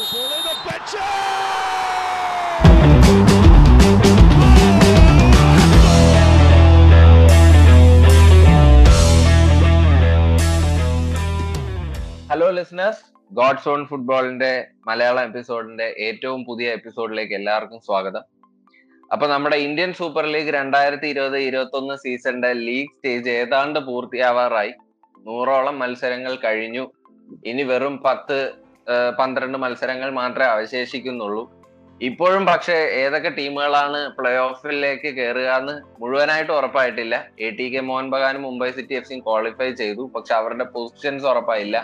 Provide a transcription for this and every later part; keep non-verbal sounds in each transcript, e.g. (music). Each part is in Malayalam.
the ball in, Betcher! Hello listeners God's own ഫുട്ബോളിന്റെ മലയാളം എപ്പിസോഡിന്റെ ഏറ്റവും പുതിയ എപ്പിസോഡിലേക്ക് എല്ലാവർക്കും സ്വാഗതം. അപ്പൊ നമ്മുടെ ഇന്ത്യൻ സൂപ്പർ ലീഗ് രണ്ടായിരത്തി ഇരുപത് ഇരുപത്തി ഒന്ന് സീസണിന്റെ ലീഗ് സ്റ്റേജ് ഏതാണ്ട് പൂർത്തിയാവാറായി. നൂറോളം മത്സരങ്ങൾ കഴിഞ്ഞു. ഇനി വെറും പത്ത് പന്ത്രണ്ട് മത്സരങ്ങൾ മാത്രമേ അവശേഷിക്കുന്നുള്ളൂ. ഇപ്പോഴും പക്ഷെ ഏതൊക്കെ ടീമുകളാണ് പ്ലേ ഓഫിലേക്ക് കയറുക എന്ന് മുഴുവനായിട്ട് ഉറപ്പായിട്ടില്ല. എ ടി കെ മോഹൻ ബഗാനും മുംബൈ സിറ്റി എഫ് സിയും ക്വാളിഫൈ ചെയ്തു. പക്ഷെ അവരുടെ പൊസിഷൻസ് ഉറപ്പായില്ല.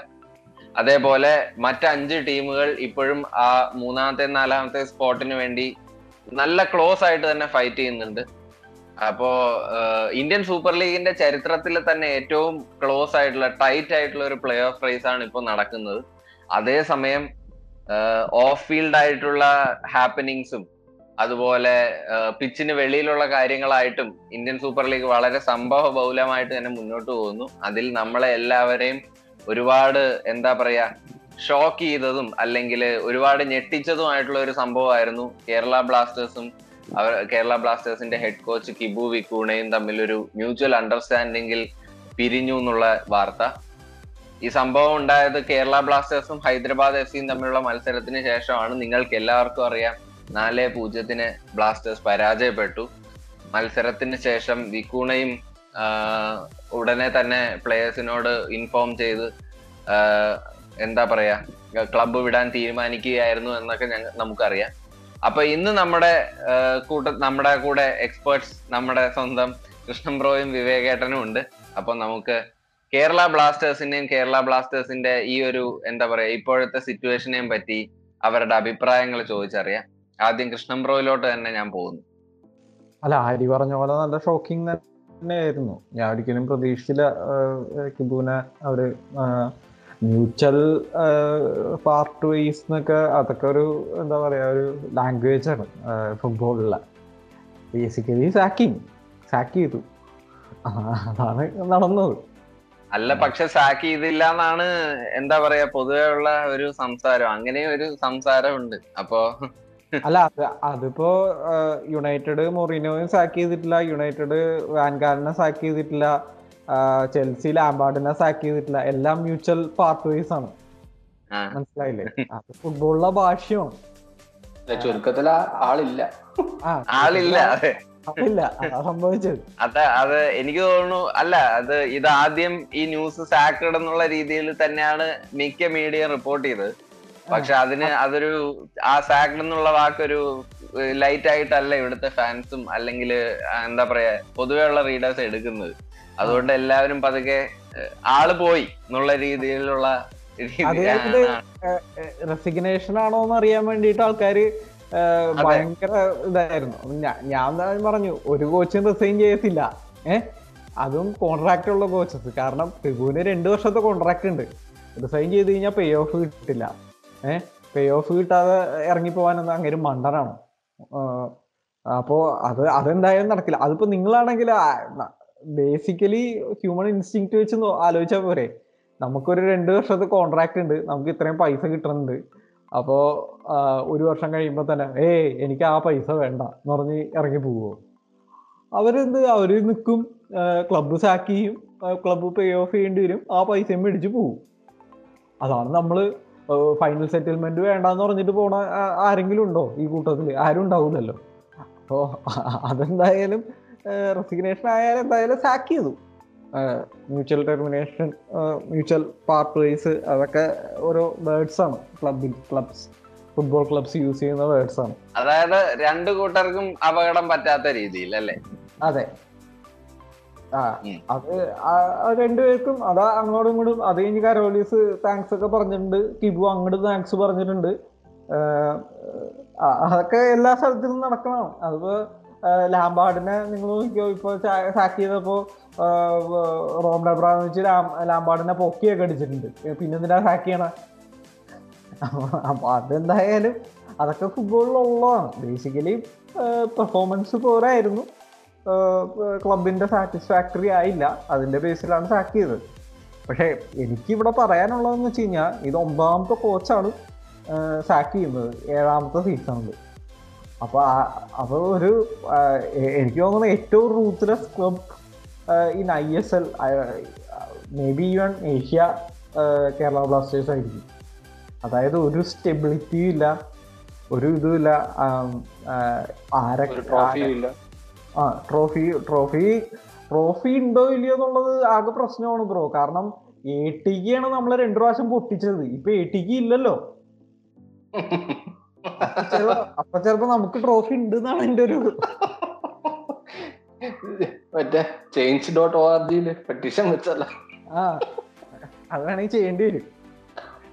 അതേപോലെ മറ്റ് അഞ്ച് ടീമുകൾ ഇപ്പോഴും ആ മൂന്നാമത്തെ നാലാമത്തെ സ്പോട്ടിന് വേണ്ടി നല്ല ക്ലോസ് ആയിട്ട് തന്നെ ഫൈറ്റ് ചെയ്യുന്നുണ്ട്. അപ്പോ ഇന്ത്യൻ സൂപ്പർ ലീഗിന്റെ ചരിത്രത്തിൽ തന്നെ ഏറ്റവും ക്ലോസ് ആയിട്ടുള്ള ടൈറ്റ് ആയിട്ടുള്ള ഒരു പ്ലേ ഓഫ് റേസ് ആണ് ഇപ്പോൾ നടക്കുന്നത്. അതേസമയം ഓഫ് ഫീൽഡ് ആയിട്ടുള്ള ഹാപ്പനിങ്സും അതുപോലെ പിച്ചിന് വെളിയിലുള്ള കാര്യങ്ങളായിട്ടും ഇന്ത്യൻ സൂപ്പർ ലീഗ് വളരെ സംഭവ ബഹുലമായിട്ട് തന്നെ മുന്നോട്ട് പോകുന്നു. അതിൽ നമ്മളെ എല്ലാവരെയും ഒരുപാട് എന്താ പറയാ ഷോക്ക് ചെയ്തതും അല്ലെങ്കിൽ ഒരുപാട് ഞെട്ടിച്ചതുമായിട്ടുള്ള ഒരു സംഭവമായിരുന്നു കേരള ബ്ലാസ്റ്റേഴ്സും അവർ കേരള ബ്ലാസ്റ്റേഴ്സിന്റെ ഹെഡ് കോച്ച് കിബു വിക്കൂണയും തമ്മിൽ ഒരു മ്യൂച്വൽ അണ്ടർസ്റ്റാൻഡിങ്ങിൽ പിരിഞ്ഞു എന്നുള്ള വാർത്ത. ഈ സംഭവം ഉണ്ടായത് കേരള ബ്ലാസ്റ്റേഴ്സും ഹൈദരാബാദ് എഫ് സിയും തമ്മിലുള്ള മത്സരത്തിന് ശേഷമാണ് നിങ്ങൾക്ക് എല്ലാവർക്കും അറിയാം. നാല് പൂജ്യത്തിന് ബ്ലാസ്റ്റേഴ്സ് പരാജയപ്പെട്ടു. മത്സരത്തിന് ശേഷം വിക്കൂണയും ഉടനെ തന്നെ പ്ലേയേഴ്സിനോട് ഇൻഫോം ചെയ്ത് എന്താ പറയാ ക്ലബ്ബ് വിടാൻ തീരുമാനിക്കുകയായിരുന്നു എന്നൊക്കെ ഞങ്ങൾ നമുക്കറിയാം. അപ്പൊ ഇന്ന് നമ്മുടെ കൂട്ട നമ്മുടെ കൂടെ എക്സ്പേർട്സ് നമ്മുടെ സ്വന്തം കൃഷ്ണൻ ബ്രോയും വിവേകേട്ടനും ഉണ്ട്. അപ്പൊ നമുക്ക് കേരള ബ്ലാസ്റ്റേഴ്സിന്റെയും കേരള ബ്ലാസ്റ്റേഴ്സിന്റെ ഈ ഒരു എന്താ പറയാ ഇപ്പോഴത്തെ സിറ്റുവേഷനെയും പറ്റി അവരുടെ അഭിപ്രായങ്ങൾ ചോദിച്ചറിയാം. ആദ്യം കൃഷ്ണൻ ബ്രോയിലോട്ട് തന്നെ ഞാൻ പോകുന്നു. അല്ല ഹരി പറഞ്ഞ പോലെ നല്ല ഷോക്കിംഗ് തന്നെയായിരുന്നു. ഞാൻ ഒരിക്കലും പ്രതീക്ഷിച്ചില്ല കിബുവിനെ അവർ മ്യൂച്വൽ പാർട്ട് വൈസ് എന്നൊക്കെ അതൊക്കെ ഒരു എന്താ പറയാ ഒരു ലാംഗ്വേജ് ആണ് ഫുട്ബോളിലെ ബേസിക്കലി സാക്കിങ് സാക്ക് ചെയ്തു. അതാണ് നടന്നത്. അല്ല പക്ഷെ സാക്ക് ചെയ്തില്ല എന്നാണ് എന്താ പറയാ പൊതുവെ ഉള്ള ഒരു സംസാരം. അങ്ങനെ ഒരു സംസാരമുണ്ട്. അപ്പോ അല്ല അത് അതിപ്പോ യുണൈറ്റഡ് മൊറീനോയും സാക്ക് ചെയ്തിട്ടില്ല യുണൈറ്റഡ് വാൻകാലിനെ സാക്ക് ചെയ്തിട്ടില്ല ചെൽസി ലാംബാർഡിനെ സാക്ക് ചെയ്തിട്ടില്ല എല്ലാം മ്യൂച്വൽ പാർട്ട് വൈസ് ആണ് മനസ്സിലായില്ലേ? അത് ഫുട്ബോളിലെ ഭാഷയാണ് ചുരുക്കത്തിൽ ആളില്ല. അതെ ആളില്ല അതെ അതില്ല സംഭവിച്ചത് അത് അത് എനിക്ക് തോന്നുന്നു അല്ല അത് ഇത് ആദ്യം ഈ ന്യൂസ് സാക്കഡ് എന്നുള്ള രീതിയിൽ തന്നെയാണ് മിക്ക മീഡിയ റിപ്പോർട്ട് ചെയ്തത്. പക്ഷെ അതിന് അതൊരു ആ സാക്കഡ് എന്നുള്ള വാക്കൊരു ലൈറ്റ് ആയിട്ടല്ല ഇവിടുത്തെ ഫാൻസും അല്ലെങ്കിൽ എന്താ പറയാ പൊതുവെ ഉള്ള റീഡേഴ്സ് എടുക്കുന്നത്. അതുകൊണ്ട് എല്ലാവരും പതുക്കെ ആൾ പോയി എന്നുള്ള രീതിയിലുള്ള റെസിഗ്നേഷൻ ആണോ എന്ന് അറിയാൻ വേണ്ടിയിട്ട് ആൾക്കാര്. ഭയങ്കര ഇതായിരുന്നു. ഞാൻ പറഞ്ഞു ഒരു കോച്ചും റിസൈൻ ചെയ്യത്തില്ല. ഏഹ് അതും കോൺട്രാക്ട് ഉള്ള കോച്ചസ് കാരണം ത്രിഭുവിന് രണ്ട് വർഷത്തെ കോൺട്രാക്ട് ഉണ്ട്. റിസൈൻ ചെയ്ത് കഴിഞ്ഞാൽ പേ ഓഫ് കിട്ടില്ല. ഏഹ് പേ ഓഫ് കിട്ടാതെ ഇറങ്ങി പോകാനൊന്നും അങ്ങനെ മണ്ടനാണ് അപ്പോ അത് അതെന്തായാലും നടക്കില്ല. അതിപ്പോ നിങ്ങളാണെങ്കിൽ ബേസിക്കലി ഹ്യൂമൻ ഇൻസ്റ്റിങ് വെച്ച് ആലോചിച്ചാൽ പോരെ. നമുക്കൊരു രണ്ട് വർഷത്തെ കോൺട്രാക്ട് ഉണ്ട്. നമുക്ക് ഇത്രയും പൈസ കിട്ടുന്നുണ്ട്. അപ്പോ ഒരു വർഷം കഴിയുമ്പോൾ തന്നെ ഏയ് എനിക്ക് ആ പൈസ വേണ്ട എന്ന് പറഞ്ഞ് ഇറങ്ങി പോവോ അവരെന്ത് അവർ നിൽക്കും ക്ലബ്ബ് സാക്ക് ചെയ്യും ക്ലബ്ബ് പേ ഓഫ് ചെയ്യേണ്ടി വരും ആ പൈസയും മേടിച്ച് പോവും. അതാണ് നമ്മൾ ഫൈനൽ സെറ്റിൽമെന്റ് വേണ്ടെന്ന് പറഞ്ഞിട്ട് പോണ ആരെങ്കിലും ഉണ്ടോ ഈ കൂട്ടത്തിൽ ആരും ഉണ്ടാവില്ലല്ലോ അപ്പോൾ അതെന്തായാലും റെസിഗ്നേഷൻ ആയാലും എന്തായാലും സാക്ക് ചെയ്തു. Mutual termination mutual part ways അതൊക്കെ ഓരോ വേർഡ്സ് ആണ് ക്ലബിൽ ക്ലബ്സ് ഫുട്ബോൾ ക്ലബ്സ് യൂസ് ചെയ്യുന്ന വേർഡ്സ് ആണ്. അതായത് രണ്ടു കൂട്ടർക്കും അപകടം പറ്റാത്ത രീതിയിൽ അല്ലേ? അതെ. ആ. അത് രണ്ടുപേർക്കും അതാ അങ്ങോട്ടും ഇങ്ങോട്ടും അത് കഴിഞ്ഞ് കരോലീസ് താങ്ക്സ് ഒക്കെ പറഞ്ഞിട്ടുണ്ട്. കിബു അങ്ങോട്ട് താങ്ക്സ് പറഞ്ഞിട്ടുണ്ട്. അതൊക്കെ എല്ലാ സ്ഥലത്തിലും നടക്കണം. അതിപ്പോ ലാംബാർഡിനെ നിങ്ങൾ നോക്കിയോ ഇപ്പൊ സാക്ക് ചെയ്തപ്പോ റോം ഡബ്രാന്ന് ലാം ലാംബാർഡിനെ പൊക്കിയൊക്കെ അടിച്ചിട്ടുണ്ട്. പിന്നെന്തിനാ സാക്ക് ചെയ്യണ? അപ്പൊ അതെന്തായാലും അതൊക്കെ ഫുട്ബോളിലുള്ളതാണ് ബേസിക്കലി പെർഫോമൻസ് പോരായിരുന്നു. ക്ലബിന്റെ സാറ്റിസ്ഫാക്ടറി ആയില്ല. അതിന്റെ ബേസിലാണ് സാക്ക് ചെയ്തത്. പക്ഷേ എനിക്കിവിടെ പറയാനുള്ളതെന്ന് വെച്ച് കഴിഞ്ഞാൽ ഇത് ഒമ്പതാമത്തെ കോച്ചാണ് സാക്ക് ചെയ്യുന്നത്. ഏഴാമത്തെ സീസണിൽ അപ്പോൾ അപ്പോൾ ഒരു എനിക്ക് തോന്നുന്നത് ഏറ്റവും ruthless club in I S L maybe even Asia Kerala Blasters ആയിരിക്കും. അതായത് ഒരു സ്റ്റെബിലിറ്റിയും ഇല്ല ഒരു ഇതുമില്ല ആരൊക്കെ ആ ട്രോഫി ട്രോഫി ട്രോഫി ഉണ്ടോ ഇല്ലയോ എന്നുള്ളത് ആകെ പ്രശ്നമാണ് ബ്രോ. കാരണം എ ടിക്കാണ് നമ്മൾ രണ്ടു പ്രാവശ്യം പൊട്ടിച്ചത്. ഇപ്പൊ എ ടിക്ക് ഇല്ലല്ലോ. അപ്പൊ ചെലപ്പോ നമുക്ക് ട്രോഫി ഉണ്ട് എന്നാണ് എന്റെ ഒരു മറ്റേ ചേഞ്ച് ഡോട്ട് ഒ ആർ ജിയിൽ പെറ്റീഷൻ വെച്ചല്ല. ആ അത് വേണമെങ്കിൽ ചെയ്യേണ്ടി വരും.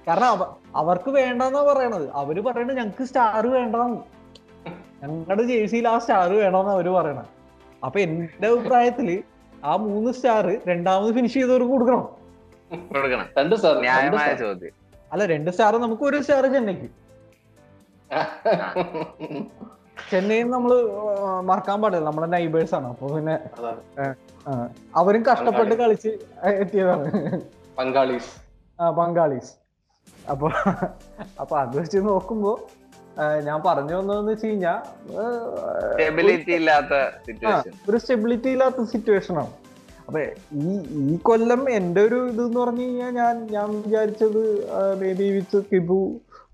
കാരണം അവർക്ക് വേണ്ടെന്നാ പറയണത്. അവർ പറയണത് ഞങ്ങക്ക് സ്റ്റാർ വേണ്ടെന്ന്. ഞങ്ങളുടെ ജേഴ്സിയിൽ ആ സ്റ്റാർ വേണമെന്ന് അവർ പറയണത്. അപ്പൊ എന്റെ അഭിപ്രായത്തിൽ ആ മൂന്ന് സ്റ്റാർ രണ്ടാമത് ഫിനിഷ് ചെയ്തവർക്ക് കൊടുക്കണം. കൊടുക്കണം. രണ്ട് ന്യായമായ ചോദ്യം. അല്ല രണ്ട് സ്റ്റാർ നമുക്ക് ഒരു സ്റ്റാർ ചെന്നൈക്ക്. ചെന്നൈയും നമ്മൾ ആ, മറക്കാൻ പാടില്ല. നമ്മുടെ നൈബേഴ്സ് ആണ്. അപ്പൊ പിന്നെ അവരും കഷ്ടപ്പെട്ട് കളിച്ച് എത്തിയതാണ്. പങ്കാളീസ്. ആ പങ്കാളീസ്. അപ്പൊ അപ്പൊ അത് വെച്ച് നോക്കുമ്പോ ഞാൻ പറഞ്ഞു വന്നതെന്ന് വെച്ച് കഴിഞ്ഞാൽ സ്റ്റെബിലിറ്റി ഇല്ലാത്ത സിറ്റുവേഷൻ ഒരു സ്റ്റെബിലിറ്റി ഇല്ലാത്ത സിറ്റുവേഷൻ ആണ്. അപ്പൊ ഈ ഈ കൊല്ലം എന്റെ ഒരു ഇത് എന്ന് പറഞ്ഞു കഴിഞ്ഞാൽ ഞാൻ ഞാൻ വിചാരിച്ചത് മേ ബി വിത്ത് കിബു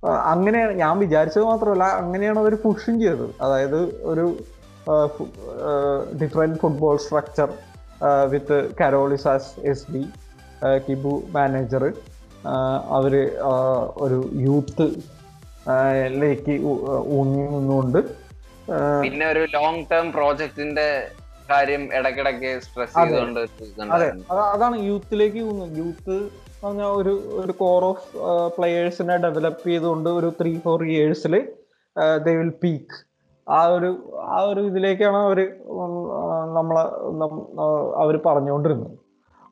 അങ്ങനെ അങ്ങനെയാണ് ഞാൻ വിചാരിച്ചത് മാത്രമല്ല അങ്ങനെയാണ് അവർ പുഷും ചെയ്തത്. അതായത് ഒരു different football structure with കരോളിസാസ് S B Kibu manager അവർ ആ, ഒരു യൂത്ത് ലേക്ക് ഊന്നി നിന്നുകൊണ്ട് പിന്നെ ഒരു ലോങ് ടേം പ്രോജക്റ്റിന്റെ കാര്യം ഇടയ്ക്കിടയ്ക്ക് സ്ട്രെസ്. ചെയ്തുകൊണ്ട് അതെ. അതാണ് യൂത്തിലേക്ക് യൂത്ത് പറഞ്ഞ ഒരു ഒരു കോർ ഓഫ് പ്ലെയേഴ്സിനെ ഡെവലപ്പ് ചെയ്തുകൊണ്ട് ഒരു ത്രീ ഫോർ ഇയേഴ്സിൽ ദേ വിൽ പീക്ക് ആ ഒരു ആ ഒരു ഇതിലേക്കാണ് അവർ നമ്മളെ അവർ പറഞ്ഞുകൊണ്ടിരുന്നത്.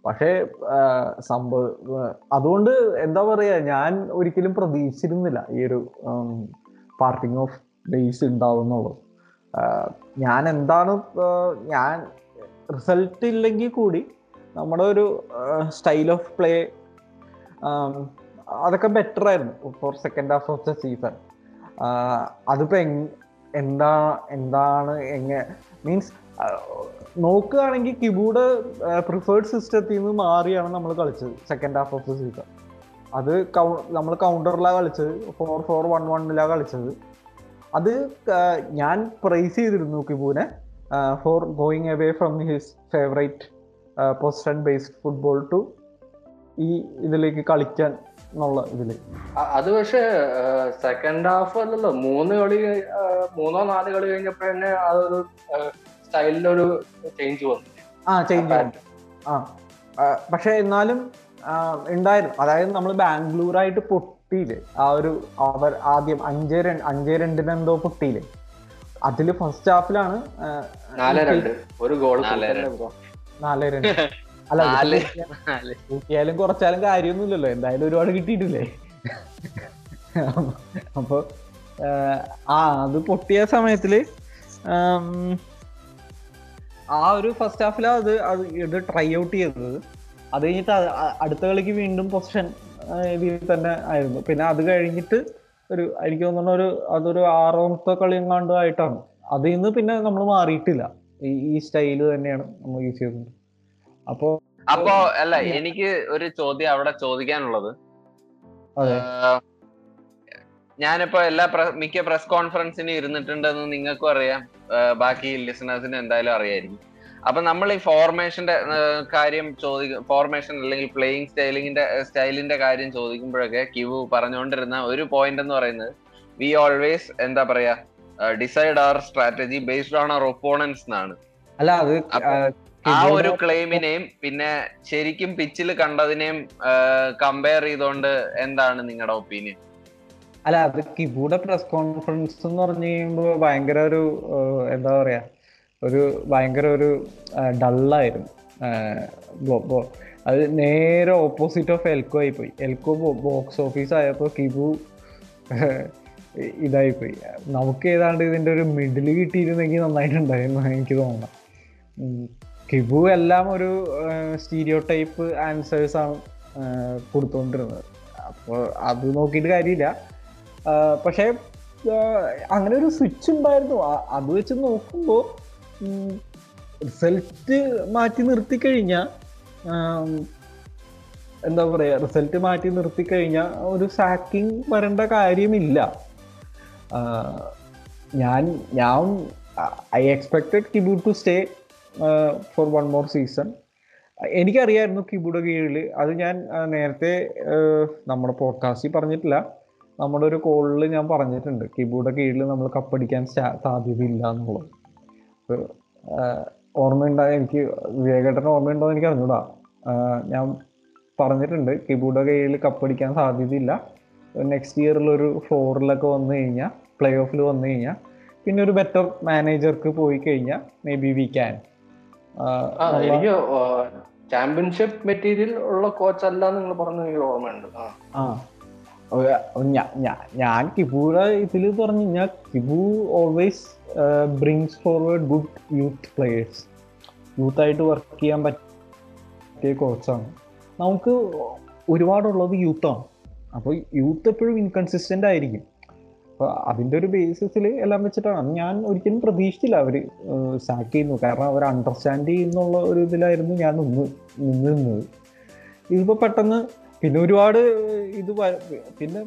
പക്ഷേ സംഭവം അതുകൊണ്ട് എന്താ പറയാ ഞാൻ ഒരിക്കലും പ്രതീക്ഷിച്ചിരുന്നില്ല ഈ ഒരു പാർട്ടിങ് ഓഫ് ഡേയ്സ് ഉണ്ടാവും എന്നുള്ളത്. ഞാൻ എന്താണ് ഞാൻ റിസൾട്ട് ഇല്ലെങ്കിൽ കൂടി നമ്മുടെ ഒരു സ്റ്റൈൽ ഓഫ് പ്ലേ അതൊക്കെ ബെറ്റർ ആയിരുന്നു for second half of the season അതിപ്പോ എന്താ എന്താണ് എങ്ങനെ മീൻസ് നോക്കുകയാണെങ്കിൽ കിബൂടെ പ്രിഫേർഡ് സിസ്റ്റത്തിൽ നിന്ന് മാറിയാണ് നമ്മൾ കളിച്ചത് second half of the season അത് കൗ നമ്മൾ കൗണ്ടറിലാണ് കളിച്ചത് ഫോർ ഫോർ വൺ വണ്ണിലാണ് കളിച്ചത്. അത് ഞാൻ പ്രൈസ് ചെയ്തിരുന്നു കിബൂനെ for going away from his favourite position based football to ഈ ഇതിലേക്ക് കളിക്കാൻ എന്നുള്ള ഇതിൽ. അത് പക്ഷേ സെക്കൻഡ് ഹാഫ് അല്ലല്ലോ മൂന്ന് കളി മൂന്നോ നാല് കളി കഴിഞ്ഞപ്പോ തന്നെ അതൊരു സ്റ്റൈലിലൊരു ചേഞ്ച് വന്നു ആ ചേഞ്ച് ആ പക്ഷെ എന്നാലും ഉണ്ടായിരുന്നു. അതായത് നമ്മൾ ബാംഗ്ലൂർ ആയിട്ട് പൊട്ടിയില്ലേ? ആ ഒരു അവർ ആദ്യം അഞ്ച് രണ്ട് അഞ്ച് രണ്ടിന് എന്തോ പൊട്ടിയില്ലേ? അതിൽ ഫസ്റ്റ് ഹാഫിലാണ് നാല് രണ്ട്. ഒരു ഗോൾ (laughs) നാല് രണ്ട്. (laughs) നാല് രണ്ട്. അല്ല. കൂട്ടിയാലും കുറച്ചാലും കാര്യമൊന്നുമില്ലല്ലോ. എന്തായാലും ഒരുപാട് കിട്ടിയിട്ടില്ലേ? (laughs) അപ്പൊ ആ അത് പൊട്ടിയ സമയത്തിൽ ആം, ഒരു ഫസ്റ്റ് ഹാഫിലാണ് അത് അത് ഇത് ട്രൈ ഔട്ട് ചെയ്തത്. അത് കഴിഞ്ഞിട്ട് അടുത്ത കളിക്ക് വീണ്ടും പൊസിഷൻ ഇതിൽ തന്നെ ആയിരുന്നു. പിന്നെ അത് കഴിഞ്ഞിട്ട് ഒരു എനിക്ക് തോന്നുന്ന ഒരു അതൊരു ആറാമത്തെ കളി എങ്ങാണ്ട് ആയിട്ടാണ്. അതിൽ നിന്ന് പിന്നെ നമ്മൾ മാറിയിട്ടില്ല. ഈ സ്റ്റൈൽ സ്റ്റൈൽ തന്നെയാണ് നമ്മൾ യൂസ് ചെയ്യുന്നത് അപ്പോ അപ്പോ അല്ല എനിക്ക് ഒരു ചോദ്യം അവിടെ ചോദിക്കാനുള്ളത്. ഞാനിപ്പോ എല്ലാ മിക്ക പ്രസ് കോൺഫറൻസിനും ഇരുന്നിട്ടുണ്ടെന്ന് നിങ്ങൾക്കും അറിയാം. ബാക്കി ലിസണേഴ്സിന് എന്തായാലും അറിയായിരിക്കും. അപ്പൊ നമ്മൾ ഈ ഫോർമേഷന്റെ കാര്യം ചോദിക്കും ഫോർമേഷൻ അല്ലെങ്കിൽ പ്ലേയിങ് സ്റ്റൈലിങ്ങിന്റെ സ്റ്റൈലിന്റെ കാര്യം ചോദിക്കുമ്പോഴൊക്കെ ക്യൂ പറഞ്ഞുകൊണ്ടിരുന്ന ഒരു പോയിന്റ് എന്ന് പറയുന്നത് വി ഓൾവേസ് എന്താ പറയാ ഡിസൈഡ് അവർ സ്ട്രാറ്റജി ബേസ്ഡ് ഓൺ അവർ ഒപ്പോണൻസ് എന്നാണ്. അല്ല അത് ആ, ആ ഒരു ക്ലെയിമിനെയും പിന്നെ ശരിക്കും പിച്ചിൽ കണ്ടതിനെയും കമ്പയർ ചെയ്തുകൊണ്ട് എന്താണ് നിങ്ങളുടെ ഒപ്പീനിയൻ അല്ല അത് കിബൂടെ പ്രസ് കോൺഫറൻസ് എന്ന് പറഞ്ഞു കഴിയുമ്പോൾ ഭയങ്കര ഒരു എന്താ പറയാ ഒരു ഭയങ്കര ഒരു ഡള്ളായിരുന്നു അത് നേരെ ഓപ്പോസിറ്റ് ഓഫ് എൽക്കോ ആയി പോയി എൽക്കോ ബോക്സ് ഓഫീസ് ആയപ്പോൾ കിബു ഇതായി പോയി നമുക്ക് ഏതാണ്ട് ഇതിന്റെ ഒരു മിഡിൽ കിട്ടിയിരുന്നെങ്കിൽ നന്നായിട്ടുണ്ടായിരുന്നു എനിക്ക് തോന്നണം. കിബു എല്ലാം ഒരു സ്റ്റീരിയോ ടൈപ്പ് ആൻസേഴ്സാണ് കൊടുത്തുകൊണ്ടിരുന്നത് അപ്പോൾ അത് നോക്കിയിട്ട് കാര്യമില്ല. പക്ഷേ അങ്ങനെ ഒരു സ്വിച്ച് ഉണ്ടായിരുന്നു. അത് വെച്ച് നോക്കുമ്പോൾ റിസൾട്ട് മാറ്റി നിർത്തി കഴിഞ്ഞാൽ എന്താ പറയുക റിസൾട്ട് മാറ്റി നിർത്തി കഴിഞ്ഞാൽ ഒരു സാക്കിങ് വരേണ്ട കാര്യമില്ല. ഞാൻ ഞാൻ I expected Kibu to stay for one more season എനിക്കറിയായിരുന്നു കിബുയുടെ കീഴിൽ അത് ഞാൻ നേരത്തെ നമ്മുടെ പോഡ്കാസ്റ്റിൽ പറഞ്ഞിട്ടില്ല. നമ്മുടെ ഒരു കോളിൽ ഞാൻ പറഞ്ഞിട്ടുണ്ട് കീബോർഡ് കീഴിൽ നമ്മൾ കപ്പടിക്കാൻ സാധ്യതയില്ല എന്നുള്ളത്. ഓർമ്മയുണ്ടായ എനിക്ക് വിവേകേട്ടന് ഓർമ്മയുണ്ടോ എന്ന് എനിക്ക് അറിഞ്ഞൂടാ. ഞാൻ പറഞ്ഞിട്ടുണ്ട് കീബോർഡ് കീഴിൽ കപ്പടിക്കാൻ സാധ്യതയില്ല. നെക്സ്റ്റ് ഇയറിൽ ഒരു ഫോറിലൊക്കെ വന്നു കഴിഞ്ഞാൽ പ്ലേ ഓഫിൽ വന്നു കഴിഞ്ഞാൽ പിന്നെ ഒരു ബെറ്റർ മാനേജർക്ക് പോയി കഴിഞ്ഞാൽ മേ ബി വി ക്യാൻ എനിക്ക് ചാമ്പ്യൻഷിപ്പ് മെറ്റീരിയൽ ഉള്ള കോച്ച് അല്ല നിങ്ങൾ പറഞ്ഞു ഓർമ്മയുണ്ട്. ആ. ഞാൻ കിബുടെ ഇതിൽ പറഞ്ഞു ഞാൻ Kibu always brings forward good youth players youth ആയിട്ട് വർക്ക് ചെയ്യാൻ പറ്റിയ കോച്ചാണ് നമുക്ക് ഒരുപാടുള്ളത് യൂത്താണ് അപ്പോൾ യൂത്ത് എപ്പോഴും ഇൻകൺസിസ്റ്റന്റ് ആയിരിക്കും. അപ്പോൾ അതിന്റെ ഒരു ബേസിസിൽ എല്ലാം വെച്ചിട്ടാണ്. ഞാൻ ഒരിക്കലും പ്രതീക്ഷിച്ചില്ല അവർ സാക്ക് ചെയ്യുന്നു. കാരണം അവർ അണ്ടർസ്റ്റാൻഡ് ചെയ്യുന്നുള്ള ഒരു ഇതിലായിരുന്നു ഞാൻ നിന്ന് നിന്നിരുന്നത് ഇതിപ്പോൾ പെട്ടെന്ന് പിന്നെ ഒരുപാട് ഇത് പിന്നെ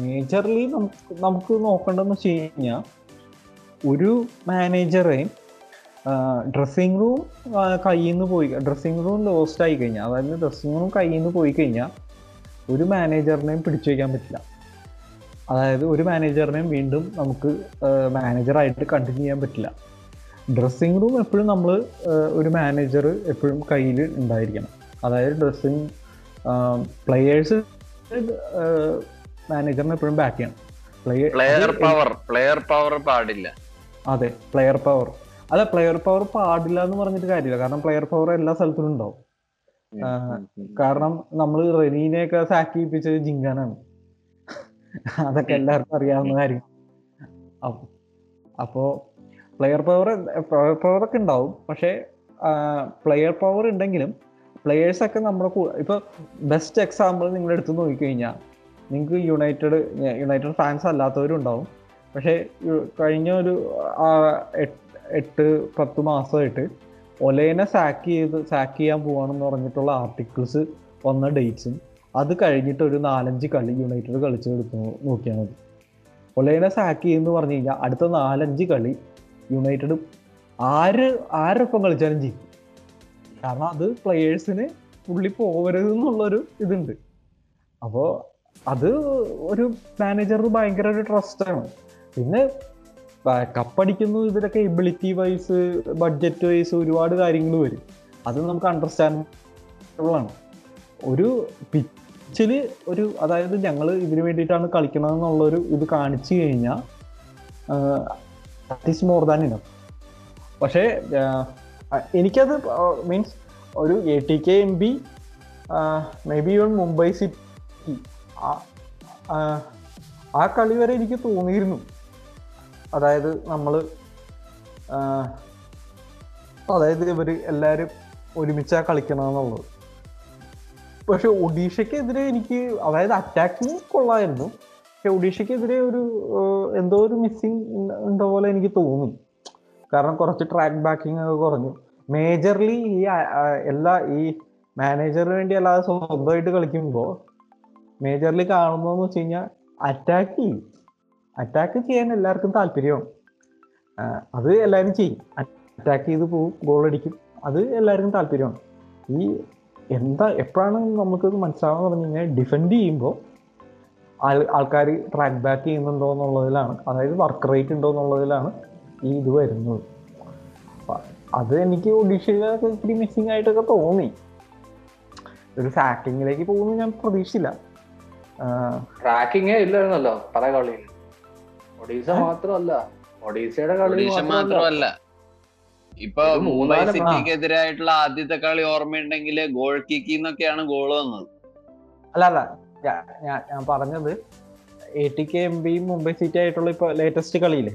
മേജർലി നമുക്ക് നമുക്ക് നോക്കേണ്ടതെന്ന് വെച്ച് കഴിഞ്ഞാൽ ഒരു മാനേജറെയും ഡ്രസ്സിങ് റൂം കയ്യിൽ നിന്ന് പോയി ഡ്രസ്സിങ് റൂം ലോസ്റ്റ് ആയി കഴിഞ്ഞാൽ അതായത് ഡ്രസ്സിങ് റൂം കയ്യിൽ നിന്ന് പോയി കഴിഞ്ഞാൽ ഒരു മാനേജറിനെയും പിടിച്ചു വയ്ക്കാൻ പറ്റില്ല. അതായത് ഒരു മാനേജറിനെയും വീണ്ടും നമുക്ക് മാനേജറായിട്ട് കണ്ടിന്യൂ ചെയ്യാൻ പറ്റില്ല. ഡ്രസ്സിങ് റൂം എപ്പോഴും നമ്മൾ ഒരു മാനേജർ എപ്പോഴും കയ്യിൽ ഉണ്ടായിരിക്കണം. അതായത് ഡ്രസ്സിങ് പ്ലെയേഴ്സ് മാനേജറിനെ എപ്പോഴും ബാക്ക് ചെയ്യണം. പ്ലെയർ പവർ പ്ലെയർ പവർ പാടില്ല. അതെ പ്ലെയർ പവർ അതെ പ്ലെയർ പവർ പാടില്ല എന്ന് പറഞ്ഞിട്ട് കാര്യമില്ല. കാരണം പ്ലെയർ പവർ എല്ലാ സ്ഥലത്തും ഉണ്ടാവും. കാരണം നമ്മൾ റെനീനെയൊക്കെ സാക്ക് ചെയ്യിപ്പിച്ചത് ജിങ്കാനാണ്. അതൊക്കെ എല്ലാവർക്കും അറിയാവുന്ന കാര്യം. അപ്പോ പ്ലെയർ പവർ പ്ലെയർ പവർ ഒക്കെ ഉണ്ടാവും. പക്ഷേ പ്ലെയർ പവർ ഉണ്ടെങ്കിലും പ്ലെയേഴ്സ് ഒക്കെ നമ്മുടെ ഇപ്പൊ ബെസ്റ്റ് എക്സാമ്പിൾ നിങ്ങൾ എടുത്ത് നോക്കിക്കഴിഞ്ഞാൽ നിങ്ങൾക്ക് യുണൈറ്റഡ് യുണൈറ്റഡ് ഫാൻസ് അല്ലാത്തവരും ഉണ്ടാവും പക്ഷേ കഴിഞ്ഞ ഒരു എട്ട് പത്ത് മാസമായിട്ട് ഒലേനെ സാക്ക് ചെയ്ത് സാക്ക് ചെയ്യാൻ പോവാണെന്ന് പറഞ്ഞിട്ടുള്ള ആർട്ടിക്കിൾസ് വന്ന ഡേറ്റ്സും അത് കഴിഞ്ഞിട്ട് ഒരു നാലഞ്ച് കളി യുണൈറ്റഡ് കളിച്ചെടുത്ത് നോക്കിയാൽ മതി. ഒലേനെ സാക്ക് ചെയ്യുന്ന പറഞ്ഞു കഴിഞ്ഞാൽ അടുത്ത നാലഞ്ച് കളി യുണൈറ്റഡ് ആര് ആരൊപ്പം കളിച്ചാലും ചെയ്യും കാരണം അത് പ്ലെയേഴ്സിന് പുള്ളി പോകരുത് എന്നുള്ളൊരു ഇതുണ്ട്. അപ്പോൾ അത് ഒരു മാനേജർ ഭയങ്കര ഒരു ട്രസ്റ്റാണ് പിന്നെ കപ്പടിക്കുന്നു ഇതിലൊക്കെ എബിലിറ്റി വൈസ് ബഡ്ജറ്റ് വൈസ് ഒരുപാട് കാര്യങ്ങൾ വരും. അത് നമുക്ക് അണ്ടർസ്റ്റാൻഡ് ആണ്. ഒരു പിച്ചിൽ ഒരു അതായത് ഞങ്ങൾ ഇതിനു വേണ്ടിയിട്ടാണ് കളിക്കണമെന്നുള്ളൊരു ഇത് കാണിച്ചു കഴിഞ്ഞാൽ ദാറ്റ് മോർ ദാൻ ഇനഫ് പക്ഷേ എനിക്കത് മീൻസ് ഒരു A T K M B may be even Mumbai City ആ കളി വരെ എനിക്ക് തോന്നിയിരുന്നു. അതായത് നമ്മൾ അതായത് ഇവർ എല്ലാവരും ഒരുമിച്ചാണ് കളിക്കണമെന്നുള്ളത് പക്ഷെ ഒഡീഷയ്ക്കെതിരെ എനിക്ക് അതായത് അറ്റാക്കിങ് കൊള്ളായിരുന്നു. പക്ഷെ ഒഡീഷയ്ക്കെതിരെ ഒരു എന്തോ ഒരു മിസ്സിങ് ഉണ്ട പോലെ എനിക്ക് തോന്നി. കാരണം കുറച്ച് ട്രാക്ക് ബാക്കിംഗ് ഒക്കെ കുറഞ്ഞു. മേജർലി ഈ എല്ലാ ഈ മാനേജറിന് വേണ്ടി അല്ലാതെ സ്വന്തമായിട്ട് കളിക്കുമ്പോൾ മേജർലി കാണുന്നതെന്ന് വെച്ച് കഴിഞ്ഞാൽ അറ്റാക്ക് ചെയ്യും. അറ്റാക്ക് ചെയ്യാൻ എല്ലാവർക്കും താല്പര്യമാണ് അത് എല്ലാവരും ചെയ്യും. അറ്റാക്ക് ചെയ്ത് പോവും ഗോൾ അടിക്കും. അത് എല്ലാവർക്കും താല്പര്യമാണ്. ഈ എന്താ എപ്പോഴാണ് നമുക്ക് മനസ്സിലാവുന്ന പറഞ്ഞു കഴിഞ്ഞാൽ ഡിഫെൻഡ് ചെയ്യുമ്പോൾ ആൾ ആൾക്കാർ ട്രാക്ക് ബാക്ക് ചെയ്യുന്നുണ്ടോ എന്നുള്ളതിലാണ്. അതായത് വർക്ക് റേറ്റ് ഉണ്ടോ എന്നുള്ളതിലാണ് ഈ ഇത് വരുന്നത് അത് എനിക്ക് ഒഡീഷയിലൊക്കെ ഇത്തിരി മിസ്സിങ് ആയിട്ടൊക്കെ തോന്നി. ഒരു ഫാക്കിങ്ങിലേക്ക് പോകുന്നു ഞാൻ പ്രതീക്ഷിച്ചില്ല. ട്രാക്കിങ്ങേ ഇല്ലായിരുന്നല്ലോ പല കളിയിൽ ഒഡീസ മാത്രമല്ല. ഒഡീസയുടെ കളി ഒഡീഷ മാത്രമല്ല. ഇപ്പൊ മുംബൈ സിറ്റിക്കെതിരായിട്ടുള്ള ആദ്യത്തെ കളി ഓർമ്മയുണ്ടെങ്കിൽ ഗോൾ കിക്കിന്നൊക്കെയാണ് ഗോൾ വന്നത്. അല്ല അല്ല. ഞാൻ ഞാൻ പറഞ്ഞത് A T K M B Mumbai City ആയിട്ടുള്ള ഇപ്പൊ ലേറ്റസ്റ്റ് കളിയില്ലേ?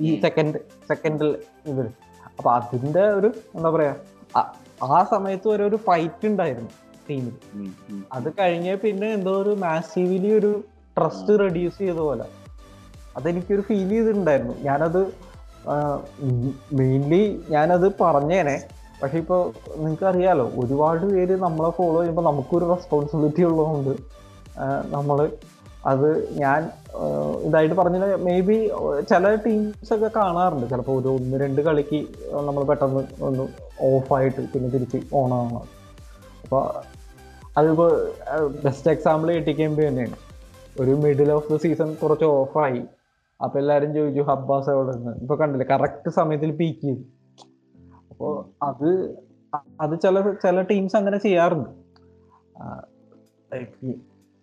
ഈ സെക്കൻഡ് സെക്കൻഡിൽ ഇത്. അപ്പൊ അതിന്റെ ഒരു എന്താ പറയാ ആ- സമയത്ത് വരെ ഒരു ഫൈറ്റ് ഉണ്ടായിരുന്നു ടീമിൽ. അത് കഴിഞ്ഞ പിന്നെ എന്തോ ഒരു മാസീവ്ലി ഒരു ട്രസ്റ്റ് റെഡ്യൂസ് ചെയ്ത പോലെ. അതെനിക്കൊരു ഫീൽ ചെയ്തിട്ടുണ്ടായിരുന്നു. ഞാനത് മെയിൻലി ഞാനത് പറഞ്ഞേനെ. പക്ഷെ ഇപ്പോൾ നിങ്ങൾക്ക് അറിയാലോ ഒരുപാട് പേര് നമ്മളെ ഫോളോ ചെയ്യുമ്പോൾ നമുക്കൊരു റെസ്പോൺസിബിലിറ്റി ഉള്ളതുകൊണ്ട് നമ്മൾ അത് ഞാൻ ഇതായിട്ട് പറഞ്ഞ മേ ബി ചില ടീംസ് ഒക്കെ കാണാറുണ്ട്. ചിലപ്പോൾ ഒരു ഒന്ന് രണ്ട് കളിക്ക് നമ്മൾ പെട്ടെന്ന് ഒന്ന് ഓഫായിട്ട് പിന്നെ തിരിച്ച് ആവണം. അപ്പോൾ അതിപ്പോൾ ബെസ്റ്റ് എക്സാമ്പിൾ എട്ടിക്കുമ്പോൾ തന്നെയാണ്. ഒരു മിഡിൽ ഓഫ് ദ സീസൺ കുറച്ച് ഓഫായി അപ്പോൾ എല്ലാവരും ചോദിച്ചു ഹബ്ബാസ് എവിടെ നിന്ന് ഇപ്പൊ കണ്ടില്ലേ കറക്റ്റ് സമയത്തിൽ പീക്ക് ചെയ്തു. അപ്പോൾ അത് അത് ചില ചില ടീംസ് അങ്ങനെ ചെയ്യാറുണ്ട്.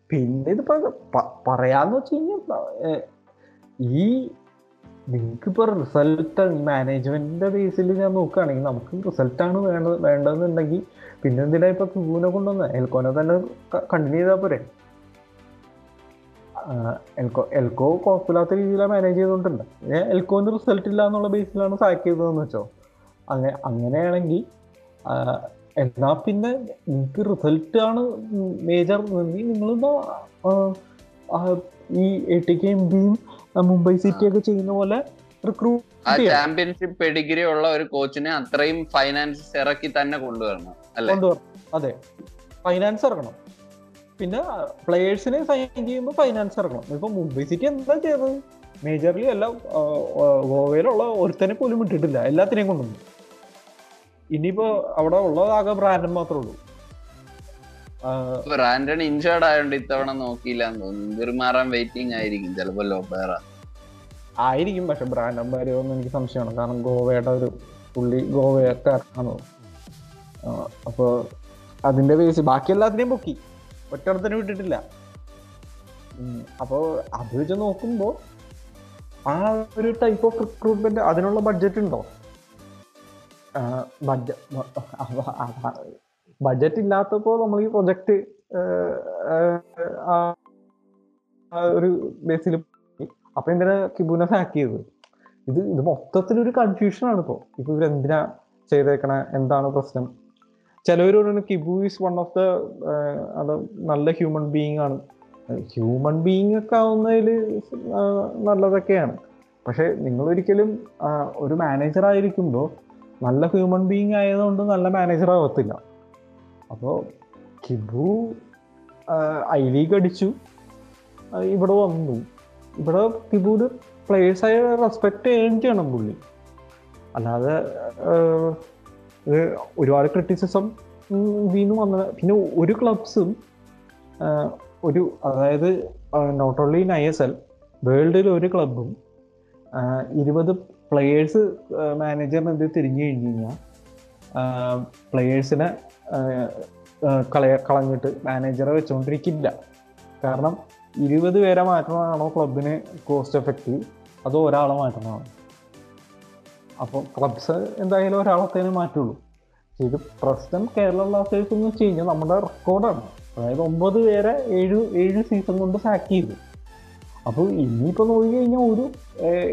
പിന്നെ ഇതിപ്പോ പറയാന്ന് വെച്ച് കഴിഞ്ഞാൽ ഈ നിങ്ങൾക്കിപ്പോൾ റിസൾട്ട് മാനേജ്മെന്റിന്റെ ബേസിൽ ഞാൻ നോക്കുകയാണെങ്കിൽ നമുക്ക് റിസൾട്ട് ആണ് വേണ്ടത് വേണ്ടതെന്നുണ്ടെങ്കിൽ പിന്നെ എന്തിനാ ഇപ്പൊ ക്യൂവിനെ കൊണ്ടുവന്ന്? എൽക്കോനെ തന്നെ കണ്ടിന്യൂ ചെയ്താൽ പോരെ? എൽകോ എൽക്കോ എൽക്കോ കുഴപ്പമില്ലാത്ത രീതിയിലാണ് മാനേജ് ചെയ്തുകൊണ്ടുണ്ട് പിന്നെ എൽക്കോന്റെ റിസൾട്ട് ഇല്ല എന്നുള്ള ബേസിലാണ് സാക്ക് ചെയ്തതെന്ന് വെച്ചോ. അങ്ങനെ അങ്ങനെയാണെങ്കിൽ എന്നാ പിന്നെ നിങ്ങൾക്ക് റിസൾട്ട് ആണ് മേജർ നിങ്ങൾ ഈ എ ടി കെ എം ബിയും മുംബൈ സിറ്റി ഒക്കെ ചെയ്യുന്ന പോലെ റിക്രൂട്ട് ആ ചാമ്പ്യൻഷിപ്പ് പെഡിഗ്രി ഉള്ള ഒരു കോച്ചിനെ അത്രയും ഫൈനാൻസ് ഇറക്കി തന്നെ കൊണ്ടുവരണം അല്ലേ? അതെ. ഫൈനാൻസ് ഇറക്കണം. പിന്നെ പ്ലേയേഴ്സിനെ സൈൻ ചെയ്യുമ്പോൾ ഫൈനാൻസ് ഇറക്കണം. ഇപ്പൊ മുംബൈ സിറ്റി എന്താ ചെയ്തത്? മേജർലി എല്ലാം ഗോവയിലുള്ള ഒരുത്തനെ പോലും വിട്ടിട്ടില്ല എല്ലാത്തിനെയും കൊണ്ടുവന്നു. ഇനിയിപ്പോ അവിടെ ഉള്ളത് ആകെ ബ്രാൻഡൻ മാത്രമേ ഉള്ളൂ. ബ്രാൻഡൺ ഇൻഷേർഡ് ആയതുകൊണ്ട് ഇത്തവണ നോക്കിയില്ല മാറാൻ വെയിറ്റിംഗ് ആയിരിക്കും. ചിലപ്പോ ലോബേറ ആയിരിക്കും പക്ഷെ ബ്രാൻഡൻ വരുമെന്ന് എനിക്ക് സംശയമാണ്. കാരണം ഗോവയുടെ ഒരു പുള്ളി ഗോവക്കാരനാണ്. അപ്പൊ അതിന്റെ ബേസ് ബാക്കി എല്ലാത്തിനെയും പൊക്കി. ഒറ്റടത്തിന് വിട്ടിട്ടില്ല. അപ്പോൾ അപ്പൊ അത് വെച്ച് നോക്കുമ്പോ ആ ഒരു ടൈപ്പ് ഓഫ് റിക്രൂട്ട്മെന്റ് അതിനുള്ള ബഡ്ജറ്റ് ഉണ്ടോ? ബഡ്ജറ്റ് ഇല്ലാത്തപ്പോൾ നമ്മൾ ഈ പ്രൊജക്ട് ഒരു ബേസിൽ അപ്പൊ എന്തിനാ കിബുനെ ഹാക്ക് ചെയ്തത്? ഇത് ഇത് മൊത്തത്തിലൊരു കൺഫ്യൂഷൻ ആണ് ഇപ്പോ. ഇപ്പൊ ഇവരെന്തിനാ ചെയ്തേക്കണ? എന്താണ് പ്രശ്നം? ചിലവർ Kibu is one of the നല്ല ഹ്യൂമൻ ബീയിങ് ആണ്. ഹ്യൂമൻ ബീയിങ് ഒക്കെ ആവുന്നതിൽ നല്ലതൊക്കെയാണ്. പക്ഷെ നിങ്ങൾ ഒരിക്കലും ഒരു മാനേജർ ആയിരിക്കുമ്പോൾ നല്ല ഹ്യൂമൻ ബീങ് ആയതുകൊണ്ട് നല്ല മാനേജർ ആവത്തില്ല. അപ്പോൾ കിബു ഐ ലീഗ് അടിച്ചു. ഇവിടെ വന്നു. ഇവിടെ കിബുവിന് പ്ലേയേഴ്സായ റെസ്പെക്റ്റ് ഏൺ ചെയ്യണം പുള്ളി. അല്ലാതെ ഒരുപാട് ക്രിറ്റിസിസം വീണ്ടും വന്ന പിന്നെ ഒരു ക്ലബ്സും ഒരു അതായത് not only in I S L വേൾഡിൽ ഒരു ക്ലബും ഇരുപത് പ്ലെയേഴ്സ് മാനേജറിനെതിരെ തിരിഞ്ഞു കഴിഞ്ഞു കഴിഞ്ഞാൽ പ്ലെയേഴ്സിനെ കളയ കളഞ്ഞിട്ട് മാനേജറെ വെച്ചുകൊണ്ടിരിക്കില്ല കാരണം ഇരുപത് പേരെ മാറ്റണമാണോ ക്ലബിന് കോസ്റ്റ് എഫക്റ്റീവ് അതോ ഒരാളെ മാറ്റണതാണ് അപ്പോൾ ക്ലബ്സ് എന്തായാലും ഒരാളത്തേനെ മാറ്റുള്ളൂ. ഇത് പ്രശ്നം കേരള ബ്ലാസ്റ്റേഴ്സ് എന്ന് വെച്ച് കഴിഞ്ഞാൽ നമ്മുടെ റെക്കോർഡാണ് അതായത് ഒമ്പത് പേരെ ഏഴ് ഏഴ് സീസൺ കൊണ്ട് സാക്ക് ചെയ്തു. അപ്പോൾ ഇനിയിപ്പോൾ നോക്കി കഴിഞ്ഞാൽ ഒരു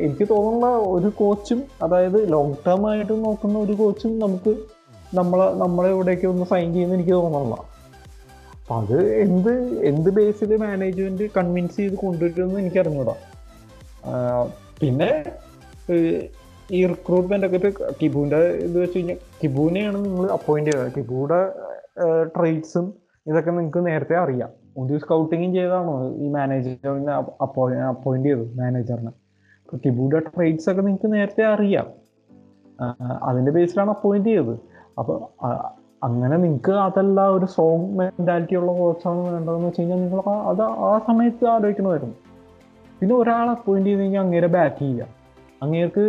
എനിക്ക് തോന്നുന്ന ഒരു കോച്ചും അതായത് ലോങ് ടേം ആയിട്ട് നോക്കുന്ന ഒരു കോച്ചും നമുക്ക് നമ്മളെ നമ്മളെ ഇവിടേക്ക് ഒന്ന് സൈൻ ചെയ്യുന്ന എനിക്ക് തോന്നുന്നില്ല. അപ്പം അത് എന്ത് എന്ത് ബേസിൽ മാനേജ്മെന്റ് കൺവിൻസ് ചെയ്ത് കൊണ്ടുവരുമെന്ന് എനിക്ക് അറിഞ്ഞൂടാ. പിന്നെ ഈ റിക്രൂട്ട്മെന്റ് ഒക്കെ ഇപ്പോൾ കിബുവിന്റെ ഇത് വെച്ച് കഴിഞ്ഞാൽ കിബുവിനെയാണ് നിങ്ങൾ അപ്പോയിന്റ് ചെയ്തത് കിബുവിടെ ട്രേഡ്സും ഇതൊക്കെ നിങ്ങൾക്ക് നേരത്തെ അറിയാം. ഒരു സ്കൗട്ടിങ്ങും ചെയ്താണോ ഈ മാനേജറിനെ അപ്പോയിന്റ് ചെയ്തത് മാനേജറിനെ അപ്പൊ കിബുയുടെ ട്രേഡ്സ് ഒക്കെ നിങ്ങൾക്ക് നേരത്തെ അറിയാം. അതിന്റെ ബേസിലാണ് അപ്പോയിന്റ് ചെയ്തത്. അപ്പൊ അങ്ങനെ നിങ്ങൾക്ക് അതല്ല ഒരു സ്ട്രോങ് മെന്റാലിറ്റി ഉള്ള കോച്ചാണ് വേണ്ടതെന്ന് വെച്ച് കഴിഞ്ഞാൽ നിങ്ങൾ അത് ആ സമയത്ത് ആലോചിക്കണമായിരുന്നു. പിന്നെ ഒരാൾ അപ്പോയിന്റ് ചെയ്ത് കഴിഞ്ഞാൽ അങ്ങേരെ ബാക്ക് ചെയ്യുക അങ്ങേർക്ക്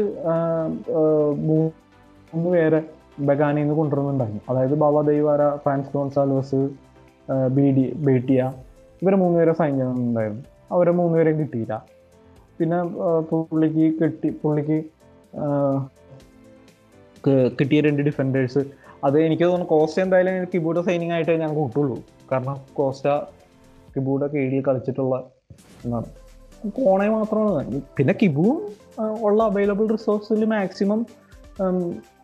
മൂന്ന് പേരെ നിന്ന് കൊണ്ടുവരുന്നുണ്ടായിരുന്നു. അതായത് Baba Diawara Fran Gonzalez B D Beitia ഇവരെ മൂന്നുപേരെ സൈൻ ചെയ്യുന്നുണ്ടായിരുന്നു അവരെ മൂന്നുപേരെയും കിട്ടിയില്ല. പിന്നെ പുള്ളിക്ക് കിട്ടി പുള്ളിക്ക് കിട്ടിയ രണ്ട് ഡിഫൻഡേഴ്സ് അത് എനിക്ക് തോന്നുന്നു കോസ്റ്റ എന്തായാലും എനിക്ക് കിബൂഡ സൈനിങ് ആയിട്ട് ഞാൻ കൂട്ടുള്ളൂ. കാരണം കോസ്റ്റ കിബൂഡ കീഴിൽ കളിച്ചിട്ടുള്ള എന്നാണ് കോണെ മാത്രമാണ്. പിന്നെ കിബുവും ഉള്ള അവൈലബിൾ റിസോഴ്സിൽ മാക്സിമം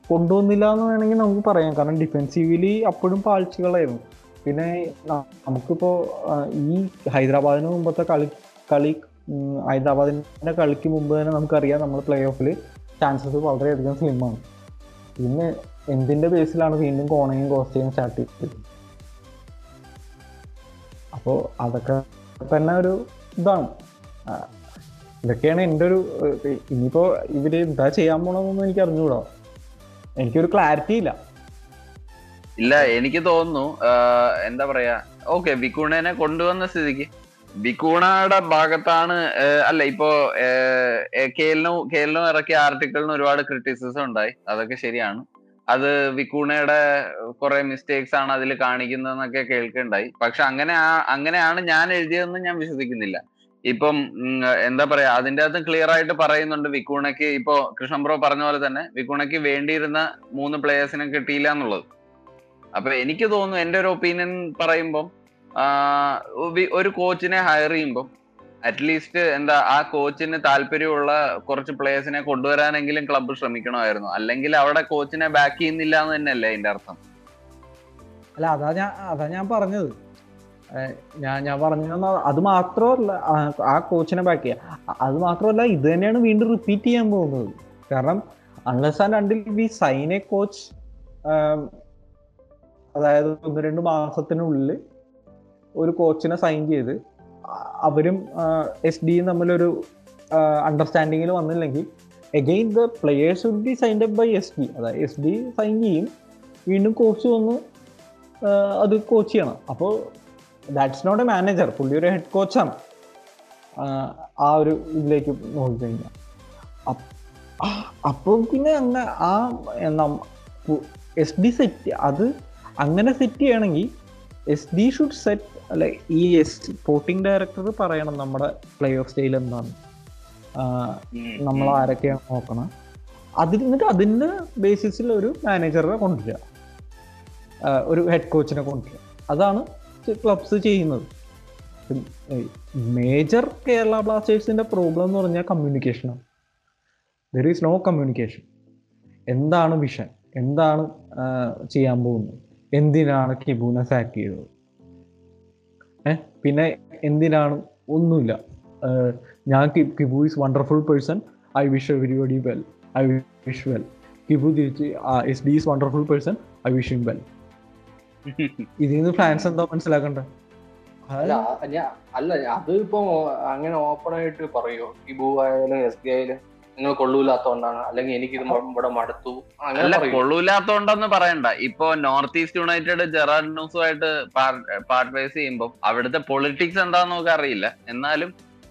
കൊണ്ടുവന്നില്ല എന്ന് വേണമെങ്കിൽ നമുക്ക് പറയാം. കാരണം ഡിഫെൻസീവ്ലി അപ്പോഴും പാഴ്ചകളായിരുന്നു പിന്നെ നമുക്കിപ്പോ ഈ ഹൈദരാബാദിന് മുമ്പത്തെ കളി കളി ഹൈദരാബാദിന്റെ കളിക്ക് മുമ്പ് തന്നെ നമുക്കറിയാം നമ്മൾ പ്ലേ ഓഫിൽ ചാൻസസ് വളരെയധികം സ്ലിമാണ് പിന്നെ എന്തിന്റെ ബേസിലാണ് വീണ്ടും കോണയും കോസ്റ്റയും സ്റ്റാർട്ട് ചെയ്തത്? അപ്പോൾ അതൊക്കെ തന്നെ ഒരു ഇതാണ്. ഇതൊക്കെയാണ് എന്റെ ഒരു ഇനിയിപ്പോ ഇവർ എന്താ ചെയ്യാൻ പോണെന്നൊന്നും എനിക്ക് അറിഞ്ഞുകൂടാ എനിക്കൊരു ക്ലാരിറ്റി ഇല്ല. ഇല്ല എനിക്ക് തോന്നുന്നു എന്താ പറയാ ഓക്കെ വിക്കൂണേനെ കൊണ്ടുവന്ന സ്ഥിതിക്ക്. വിക്കൂണയുടെ ഭാഗത്താണ് അല്ല ഇപ്പോ കേലിനും കേലിനും ഇറക്കിയ ആർട്ടിക്കിളിന് ഒരുപാട് ക്രിറ്റിസിസം ഉണ്ടായി. അതൊക്കെ ശരിയാണ്. അത് വിക്കൂണയുടെ കുറെ മിസ്റ്റേക്സ് ആണ് അതിൽ കാണിക്കുന്നതെന്നൊക്കെ കേൾക്കുണ്ടായി. പക്ഷെ അങ്ങനെ അങ്ങനെയാണ് ഞാൻ എഴുതിയതെന്ന് ഞാൻ വിശ്വസിക്കുന്നില്ല. ഇപ്പം എന്താ പറയാ അതിന്റെ അകത്ത് ക്ലിയർ ആയിട്ട് പറയുന്നുണ്ട് വിക്കൂണയ്ക്ക്. ഇപ്പോ കൃഷ്ണൻ ബ്രോ പറഞ്ഞ പോലെ തന്നെ വിക്കൂണയ്ക്ക് വേണ്ടിയിരുന്ന മൂന്ന് പ്ലേയേഴ്സിനെ കിട്ടിയില്ല എന്നുള്ളത്. അപ്പൊ എനിക്ക് തോന്നുന്നു എന്റെ ഒരു ഒപ്പീനിയൻ പറയുമ്പം ഒരു കോച്ചിനെ ഹയർ ചെയ്യുമ്പം അറ്റ്ലീസ്റ്റ് എന്താ ആ കോച്ചിന് താല്പര്യമുള്ള കുറച്ച് പ്ലേയേഴ്സിനെ കൊണ്ടുവരാനെങ്കിലും ക്ലബ്ബ് ശ്രമിക്കണമായിരുന്നു. അല്ലെങ്കിൽ അവിടെ കോച്ചിനെ ബാക്ക് ചെയ്യുന്നില്ല എന്ന് തന്നെയല്ലേ അതിന്റെ അർത്ഥം? അല്ല അതാ ഞാൻ അതാ ഞാൻ പറഞ്ഞത്. ഞാൻ ഞാൻ പറഞ്ഞത് അത് മാത്രമല്ല ആ- കോച്ചിനെ ബാക്ക് ചെയ്യുക അത് മാത്രമല്ല ഇത് തന്നെയാണ് വീണ്ടും റിപ്പീറ്റ് ചെയ്യാൻ പോകുന്നത്. കാരണം unless and until we sign a coach അതായത് ഒന്ന് രണ്ട് മാസത്തിനുള്ളിൽ ഒരു കോച്ചിനെ സൈൻ ചെയ്ത് അവരും എസ് ഡിയും തമ്മിലൊരു അണ്ടർസ്റ്റാൻഡിങ്ങിൽ വന്നില്ലെങ്കിൽ again the players would be signed up by S D. അതായത് എസ് ഡി സൈൻ ചെയ്യും വീണ്ടും കോച്ച് വന്ന് അത് കോച്ച് ചെയ്യണം. അപ്പോൾ ദാറ്റ്സ് നോട്ട് എ മാനേജർ പുള്ളി ഒരു ഹെഡ് കോച്ചാണ് ആ ഒരു ഇതിലേക്ക് നോക്കിക്കഴിഞ്ഞാൽ. അപ്പോൾ പിന്നെ അങ്ങനെ ആ എസ് ഡി സെറ്റ് അത് അങ്ങനെ സെറ്റ് ചെയ്യണമെങ്കിൽ എസ് ഡി ഷുഡ് സെറ്റ് അല്ലെ ഈ എസ് സ്പോർട്ടിംഗ് ഡയറക്ടർ പറയണം നമ്മുടെ പ്ലേ ഓഫ് സ്റ്റൈൽ എന്താണ് നമ്മൾ ആരൊക്കെയാണ് നോക്കണം. അതിൽ നിന്നിട്ട് അതിന്റെ ബേസിസിൽ ഒരു മാനേജറെ കൊണ്ടുവരിക. ഒരു ഹെഡ് കോച്ചിനെ കൊണ്ടുവരിക. അതാണ് ക്ലബ്സ് ചെയ്യുന്നത്. മേജർ കേരള ബ്ലാസ്റ്റേഴ്സിന്റെ പ്രോബ്ലം എന്ന് പറഞ്ഞാൽ കമ്മ്യൂണിക്കേഷനാണ് ദർ ഈസ് നോ കമ്മ്യൂണിക്കേഷൻ എന്താണ് വിഷൻ എന്താണ് ചെയ്യാൻ പോകുന്നത്? എന്തിനാണ് കിബൂനെ സാക്ക് ചെയ്തത് ഏ പിന്നെ എന്തിനാണ്? ഒന്നുമില്ല. ഞാൻ Kibu is wonderful person I wish everybody well I wish well Kibu തിരിച്ച് S D is wonderful person I wish him well ഇതിൽ നിന്ന് ഫാൻസ് എന്താ മനസ്സിലാക്കണ്ടേ? അല്ല അല്ല അത് ഇപ്പൊ അങ്ങനെ ഓപ്പൺ ആയിട്ട് പറയോ? കിബു ആയാലും എസ് ബി ആയാലും? നിങ്ങൾ കൊള്ളൂലാത്തോണ്ടാണ്. അല്ലെങ്കിൽ എനിക്ക് ഇത് ഇവിടെ മടുത്തു. അല്ല കൊള്ളൂലാത്തോണ്ടെന്ന് പറയണ്ട. ഇപ്പൊ നോർത്ത് ഈസ്റ്റ് യുണൈറ്റഡ് ജെറാഡ് ന്യൂസുമായിട്ട് പാർട്ട്വൈസ് ചെയ്യുമ്പോൾ അവിടുത്തെ പൊളിറ്റിക്സ് എന്താന്ന് നമുക്ക് അറിയില്ല. എന്നാലും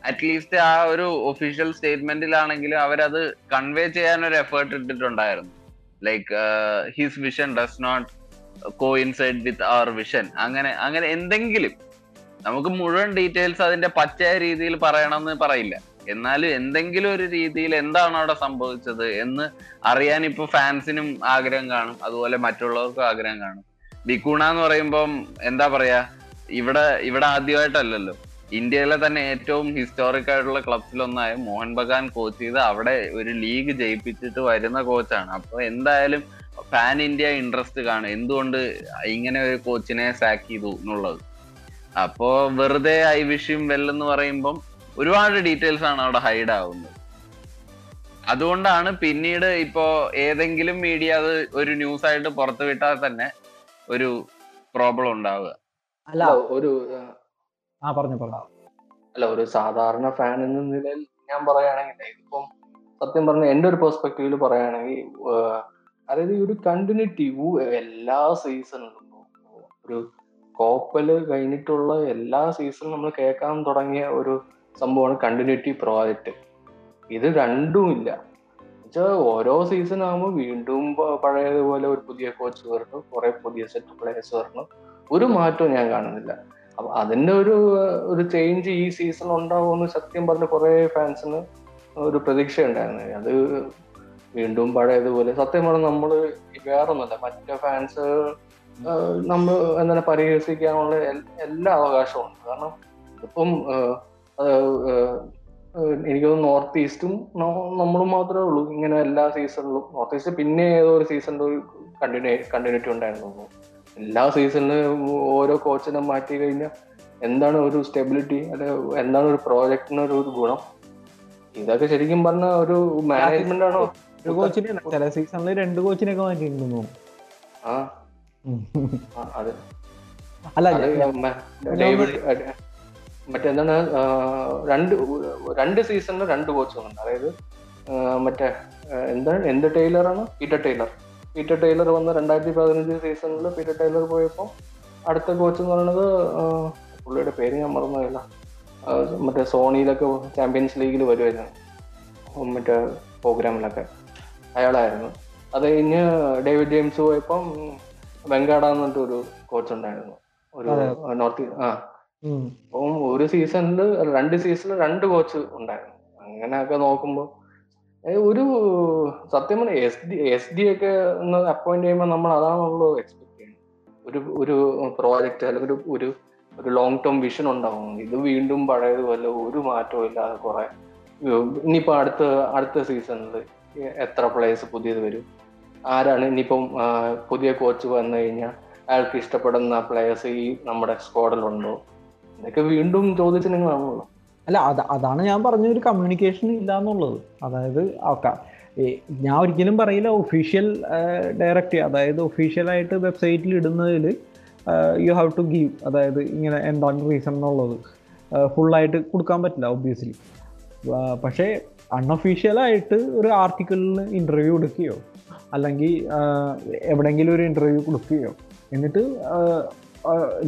അറ്റ്ലീസ്റ്റ് ആ ഒരു ഒഫീഷ്യൽ സ്റ്റേറ്റ്മെന്റിലാണെങ്കിലും അവരത് കൺവേ ചെയ്യാൻ ഒരു എഫേർട്ട് ഇട്ടിട്ടുണ്ടായിരുന്നു. Like his vision does not coincide with our vision അങ്ങനെ അങ്ങനെ എന്തെങ്കിലും. നമുക്ക് മുഴുവൻ ഡീറ്റെയിൽസ് അതിന്റെ പച്ചയായ രീതിയിൽ പറയണമെന്ന് പറയില്ല. എന്നാലും എന്തെങ്കിലും ഒരു രീതിയിൽ എന്താണ് അവിടെ സംഭവിച്ചത് എന്ന് അറിയാൻ ഇപ്പൊ ഫാൻസിനും ആഗ്രഹം കാണും. അതുപോലെ മറ്റുള്ളവർക്കും ആഗ്രഹം കാണും. ബിക്കുണ എന്ന് പറയുമ്പം എന്താ പറയാ ഇവിടെ ഇവിടെ ആദ്യമായിട്ടല്ലല്ലോ. ഇന്ത്യയിലെ തന്നെ ഏറ്റവും ഹിസ്റ്റോറിക് ആയിട്ടുള്ള ക്ലബ്സിലൊന്നായ മോഹൻ ബഗാൻ കോച്ച് ചെയ്ത് അവിടെ ഒരു ലീഗ് ജയിപ്പിച്ചിട്ട് വരുന്ന കോച്ചാണ് അപ്പൊ എന്തായാലും പാൻ ഇന്ത്യ ഇൻട്രസ്റ്റ് കാണും. എന്തുകൊണ്ട് ഇങ്ങനെ ഒരു കോച്ചിനെ സാക്ക് ചെയ്തു എന്നുള്ളത്. അപ്പോ വെറുതെ ഐ വിഷയും വെല്ലെന്ന് പറയുമ്പം ഒരുപാട് ഡീറ്റെയിൽസ് ആണ് അവിടെ ഹൈഡ് ആവുന്നത്. അതുകൊണ്ടാണ് പിന്നീട് ഇപ്പോ ഏതെങ്കിലും മീഡിയ അത് ഒരു ന്യൂസ് ആയിട്ട് പുറത്തു വിട്ടാൽ തന്നെ ഒരു പ്രോബ്ലം ഉണ്ടാവുക. അല്ല ഒരു ആ, ആ പറഞ്ഞു പറഞ്ഞു. അല്ല ഒരു സാധാരണ ഫാൻ എന്ന നിലയിൽ ഞാൻ പറയുകയാണെങ്കിൽ ഇതിപ്പം സത്യം പറഞ്ഞ എന്റെ ഒരു പെർസ്പെക്റ്റീവിൽ പറയുകയാണെങ്കിൽ അതായത് ഈ ഒരു കണ്ടിന്യൂറ്റി എല്ലാ സീസണിലും ഒരു കോപ്പൽ കഴിഞ്ഞിട്ടുള്ള എല്ലാ സീസണിലും നമ്മൾ കേൾക്കാൻ തുടങ്ങിയ ഒരു സംഭവമാണ് കണ്ടിന്യൂറ്റി പ്രോജക്റ്റ് ഇത് രണ്ടും ഇല്ല എന്നുവെച്ചാൽ ഓരോ സീസൺ ആകുമ്പോൾ വീണ്ടും പഴയതുപോലെ ഒരു പുതിയ കോച്ച് വരണം കുറെ പുതിയ സെറ്റ് പ്ലേയേഴ്സ് വരണം ഒരു മാറ്റവും ഞാൻ കാണുന്നില്ല. അപ്പൊ അതിന്റെ ഒരു ഒരു ചേഞ്ച് ഈ സീസൺ ഉണ്ടാവുമെന്ന് സത്യം പറഞ്ഞ കുറെ ഫാൻസിന് ഒരു പ്രതീക്ഷ ഉണ്ടായിരുന്നു അത് വീണ്ടും പഴയതുപോലെ സത്യം പറഞ്ഞ നമ്മൾ വേറൊന്നുമല്ല മറ്റേ ഫാൻസ് നമ്മൾ എന്താണ് പരിഹസിക്കാനുള്ള എല്ലാ അവകാശവും ഉണ്ട്. കാരണം ഇപ്പം എനിക്ക് തോന്നുന്നു നോർത്ത് ഈസ്റ്റും നമ്മളും മാത്രമേ ഉള്ളൂ. ഇങ്ങനെ എല്ലാ സീസണിലും നോർത്ത് ഈസ്റ്റ് പിന്നെ ഏതോ ഒരു സീസണിൽ ഒരു കണ്ടിന്യൂ കണ്ടിന്യൂറ്റി ഉണ്ടായിരുന്നു എല്ലാ സീസണിലും ഓരോ കോച്ചിനെ മാറ്റി കഴിഞ്ഞാൽ എന്താണ് ഒരു സ്റ്റെബിലിറ്റി അല്ലെ എന്താണ് ഒരു പ്രോജക്റ്റിന് ഒരു ഗുണം? ഇതൊക്കെ ശരിക്കും പറഞ്ഞ ഒരു മാനേജ്മെന്റ് ആണോ? ഒരു കോച്ചിനെ ചില സീസണിൽ രണ്ട് കോച്ചിനൊക്കെ മാറ്റിയിട്ടുണ്ടെന്ന് ആ. ആ, അതെ. അല്ല ഡേവിഡ് മറ്റെന്താണ് രണ്ട് രണ്ട് സീസണിൽ രണ്ട് കോച്ചുകളുണ്ട് അതായത് മറ്റേ എന്താണ് എന്ത് ടൈലറാണ് പീറ്റർ ടൈലർ പീറ്റർ ടൈലർ വന്ന രണ്ടായിരത്തി പതിനഞ്ച് സീസണിൽ പീറ്റർ ടൈലർ പോയപ്പോൾ അടുത്ത കോച്ച് എന്ന് പറയുന്നത് പുള്ളിയുടെ പേര് ഞാൻ മറന്നുപോയില്ല. മറ്റേ സോണിയിലൊക്കെ ചാമ്പ്യൻസ് ലീഗിൽ വരുമായിരുന്നു മറ്റേ പ്രോഗ്രാമിലൊക്കെ അയാളായിരുന്നു. അത് കഴിഞ്ഞ് ഡേവിഡ് ജെയിംസ് പോയപ്പം വെങ്കാട എന്നിട്ട് ഒരു കോച്ച് ഉണ്ടായിരുന്നു. ഒരു. നോർത്ത് ആ. അപ്പം ഒരു സീസണിൽ രണ്ട് സീസണിൽ രണ്ട് കോച്ച് ഉണ്ടായിരുന്നു. അങ്ങനെയൊക്കെ നോക്കുമ്പോൾ ഒരു സത്യം പറഞ്ഞ എസ് ഡി എസ് ഡി ഒക്കെ ഒന്ന് അപ്പോയിന്റ് ചെയ്യുമ്പോൾ നമ്മൾ അതാണുള്ളൂ എക്സ്പെക്ട് ചെയ്യുന്നത്. ഒരു ഒരു പ്രോജക്റ്റ് അല്ലെങ്കിൽ ഒരു ഒരു ലോങ് ടേം വിഷൻ ഉണ്ടാവും. ഇത് വീണ്ടും പഴയതുപോലെ ഒരു മാറ്റവും ഇല്ലാതെ കുറെ ഇനിയിപ്പോ അടുത്ത അടുത്ത സീസണിൽ എത്ര പ്ലേയേഴ്സ് പുതിയത് വരും? ആരാണ് ഇനിയിപ്പം പുതിയ കോച്ച് വന്നു കഴിഞ്ഞാൽ അയാൾക്ക് ഇഷ്ടപ്പെടുന്ന പ്ലേയേഴ്സ് ഈ നമ്മുടെ സ്ക്വാഡിലുണ്ടോ ഇതൊക്കെ വീണ്ടും ചോദിച്ചിട്ടുണ്ടെങ്കിൽ അല്ല അത് അതാണ് ഞാൻ പറഞ്ഞ ഒരു കമ്മ്യൂണിക്കേഷൻ ഇല്ല എന്നുള്ളത് അതായത് ഞാൻ ഒരിക്കലും പറയില്ല ഒഫീഷ്യൽ ഡയറക്റ്റ് അതായത് ഒഫീഷ്യലായിട്ട് വെബ്സൈറ്റിൽ ഇടുന്നതിൽ യു ഹാവ് ടു ഗീവ് അതായത് ഇങ്ങനെ എന്താണ് റീസൺ എന്നുള്ളത് ഫുള്ളായിട്ട് കൊടുക്കാൻ പറ്റില്ല ഒബ്വിയസ്ലി പക്ഷേ അൺഒഫീഷ്യലായിട്ട് ഒരു ആർട്ടിക്കിളിന് ഇന്റർവ്യൂ എടുക്കുകയോ അല്ലെങ്കിൽ എവിടെയെങ്കിലും ഒരു ഇന്റർവ്യൂ കൊടുക്കുകയോ എന്നിട്ട്